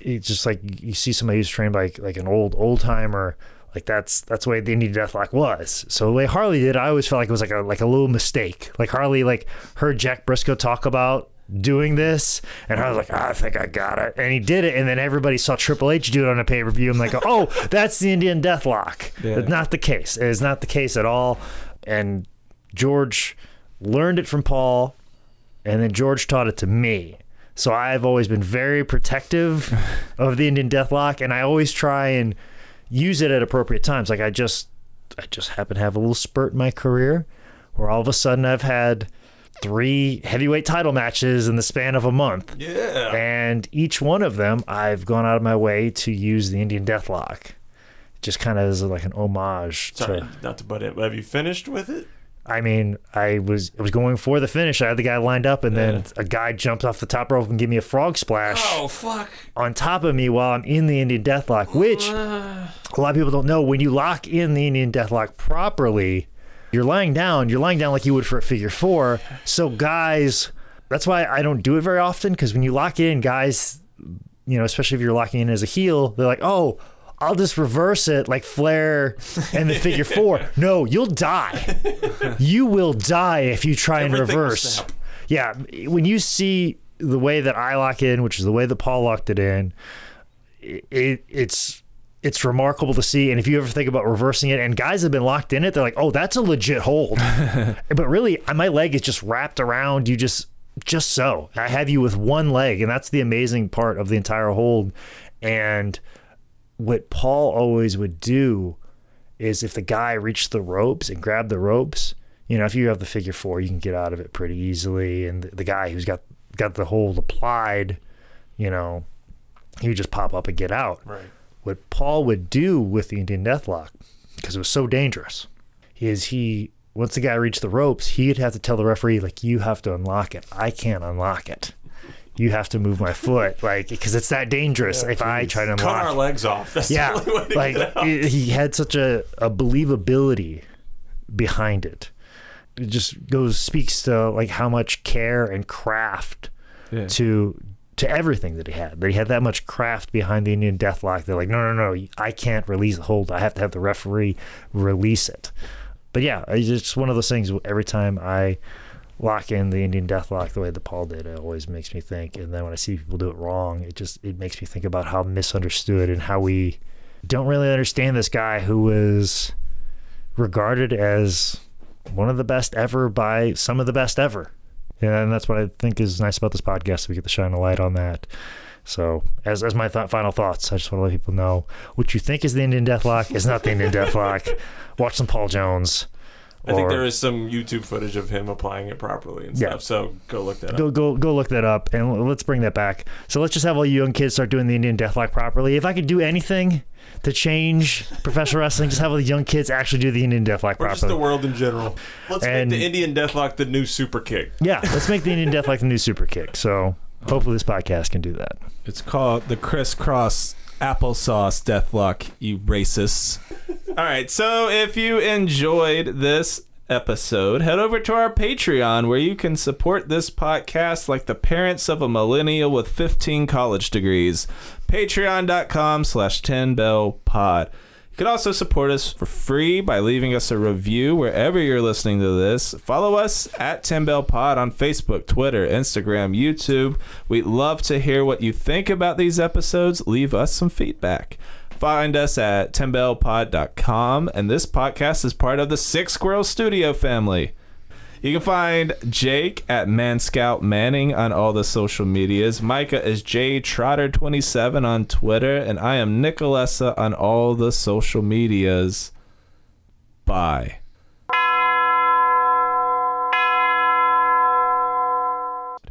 it's just like you see somebody who's trained by like an old old timer. Like that's that's the way the Indian Deathlock was. So the way Harley did, I always felt like it was like a like a little mistake. Like Harley like heard Jack Brisco talk about doing this, and I was like, "Ah, I think I got it, and he did it, and then everybody saw Triple H do it on a pay per view. I'm like, oh, that's the Indian Deathlock. Yeah. That's not the case. It is not the case at all. And George learned it from Paul, and then George taught it to me. So I've always been very protective of the Indian Deathlock, and I always try and use it at appropriate times. Like I just, I just happen to have a little spurt in my career where all of a sudden I've had three heavyweight title matches in the span of a month. Yeah. And each one of them, I've gone out of my way to use the Indian Deathlock, just kind of as like an homage Sorry, to. not to butt in, have you finished with it? I mean, I was I was going for the finish. I had the guy lined up, and then a guy jumped off the top rope and gave me a frog splash Oh fuck. on top of me while I'm in the Indian Deathlock, which a lot of people don't know. When you lock in the Indian Deathlock properly, you're lying down. You're lying down like you would for a figure four. So guys, that's why I don't do it very often because when you lock in, guys, you know, especially if you're locking in as a heel, they're like, oh. I'll just reverse it like Flair and the figure four. No, you'll die. You will die if you try and Everything will reverse. Yeah, when you see the way that I lock in, which is the way that Paul locked it in, it, it's it's remarkable to see. And if you ever think about reversing it, and guys have been locked in it, they're like, "Oh, that's a legit hold." but really, my leg is just wrapped around you, just just so. I have you with one leg, and that's the amazing part of the entire hold. And what Paul always would do is if the guy reached the ropes and grabbed the ropes, you know, if you have the figure four, you can get out of it pretty easily. And the, the guy who's got got the hold applied, you know, he would just pop up and get out. Right. What Paul would do with the Indian Deathlock, because it was so dangerous, is he once the guy reached the ropes, he'd have to tell the referee like, "You have to unlock it. I can't unlock it. You have to move my foot, like, because it's that dangerous if I try to unlock, Cut our legs off. That's yeah, the only way to like get out. it- he had such a, a believability behind it. It just goes speaks to like how much care and craft Yeah. to to everything that he had. That he had that much craft behind the Indian Deathlock. They're like, no, no, no, I can't release the hold. I have to have the referee release it. But yeah, it's just one of those things. Every time I lock in the Indian death lock the way that Paul did, it always makes me think. And then when I see people do it wrong, it just it makes me think about how misunderstood and how we don't really understand this guy who was regarded as one of the best ever by some of the best ever. And that's what I think is nice about this podcast. We get to shine a light on that. So, as as my th- final thoughts, I just want to let people know what you think is the Indian Deathlock is not the Indian Deathlock. Watch some Paul Jones. I think there is some YouTube footage of him applying it properly and stuff. Yeah. stuff. So go look that up. Go go go look that up and let's bring that back. So let's just have all you young kids start doing the Indian Deathlock properly. If I could do anything to change professional wrestling, just have all the young kids actually do the Indian Deathlock Or just properly. the world in general. Let's And- make the Indian Deathlock the new super kick. yeah, let's make the Indian Deathlock the new super kick. So hopefully this podcast can do that. It's called the crisscross applesauce deathlock, you racists. All right, so if you enjoyed this episode, head over to our Patreon where you can support this podcast like the parents of a millennial with 15 college degrees. Patreon.com slash 10 bell pod. You can also support us for free by leaving us a review wherever you're listening to this. Follow us at 10 Bell Pod on Facebook, Twitter, Instagram, YouTube. We'd love to hear what you think about these episodes. Leave us some feedback. Find us at 10bellpod.com, and this podcast is part of the Six Squirrel Studio family. You can find Jake at Man Scout Manning on all the social medias. Micah is J Trotter27 on Twitter, and I am Nicolessa on all the social medias. Bye.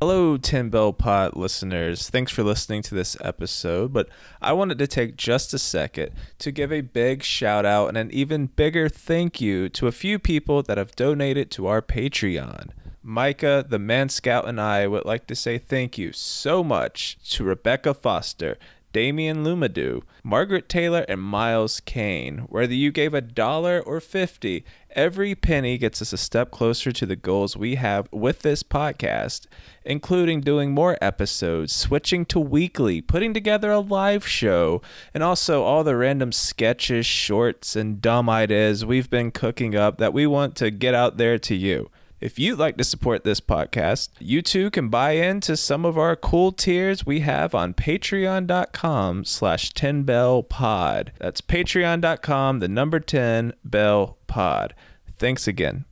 Hello, Ten Bell Pod listeners. Thanks for listening to this episode. But I wanted to take just a second to give a big shout out and an even bigger thank you to a few people that have donated to our Patreon. Micah, the Man Scout, and I would like to say thank you so much to Rebecca Foster, Damian Lumadou, Margaret Taylor, and Miles Kane. Whether you gave a dollar or 50, every penny gets us a step closer to the goals we have with this podcast, including doing more episodes, switching to weekly, putting together a live show, and also all the random sketches, shorts, and dumb ideas we've been cooking up that we want to get out there to you. If you'd like to support this podcast, you too can buy into some of our cool tiers we have on patreon.com slash 10bellpod. That's patreon.com, the number 10 bell pod. Thanks again.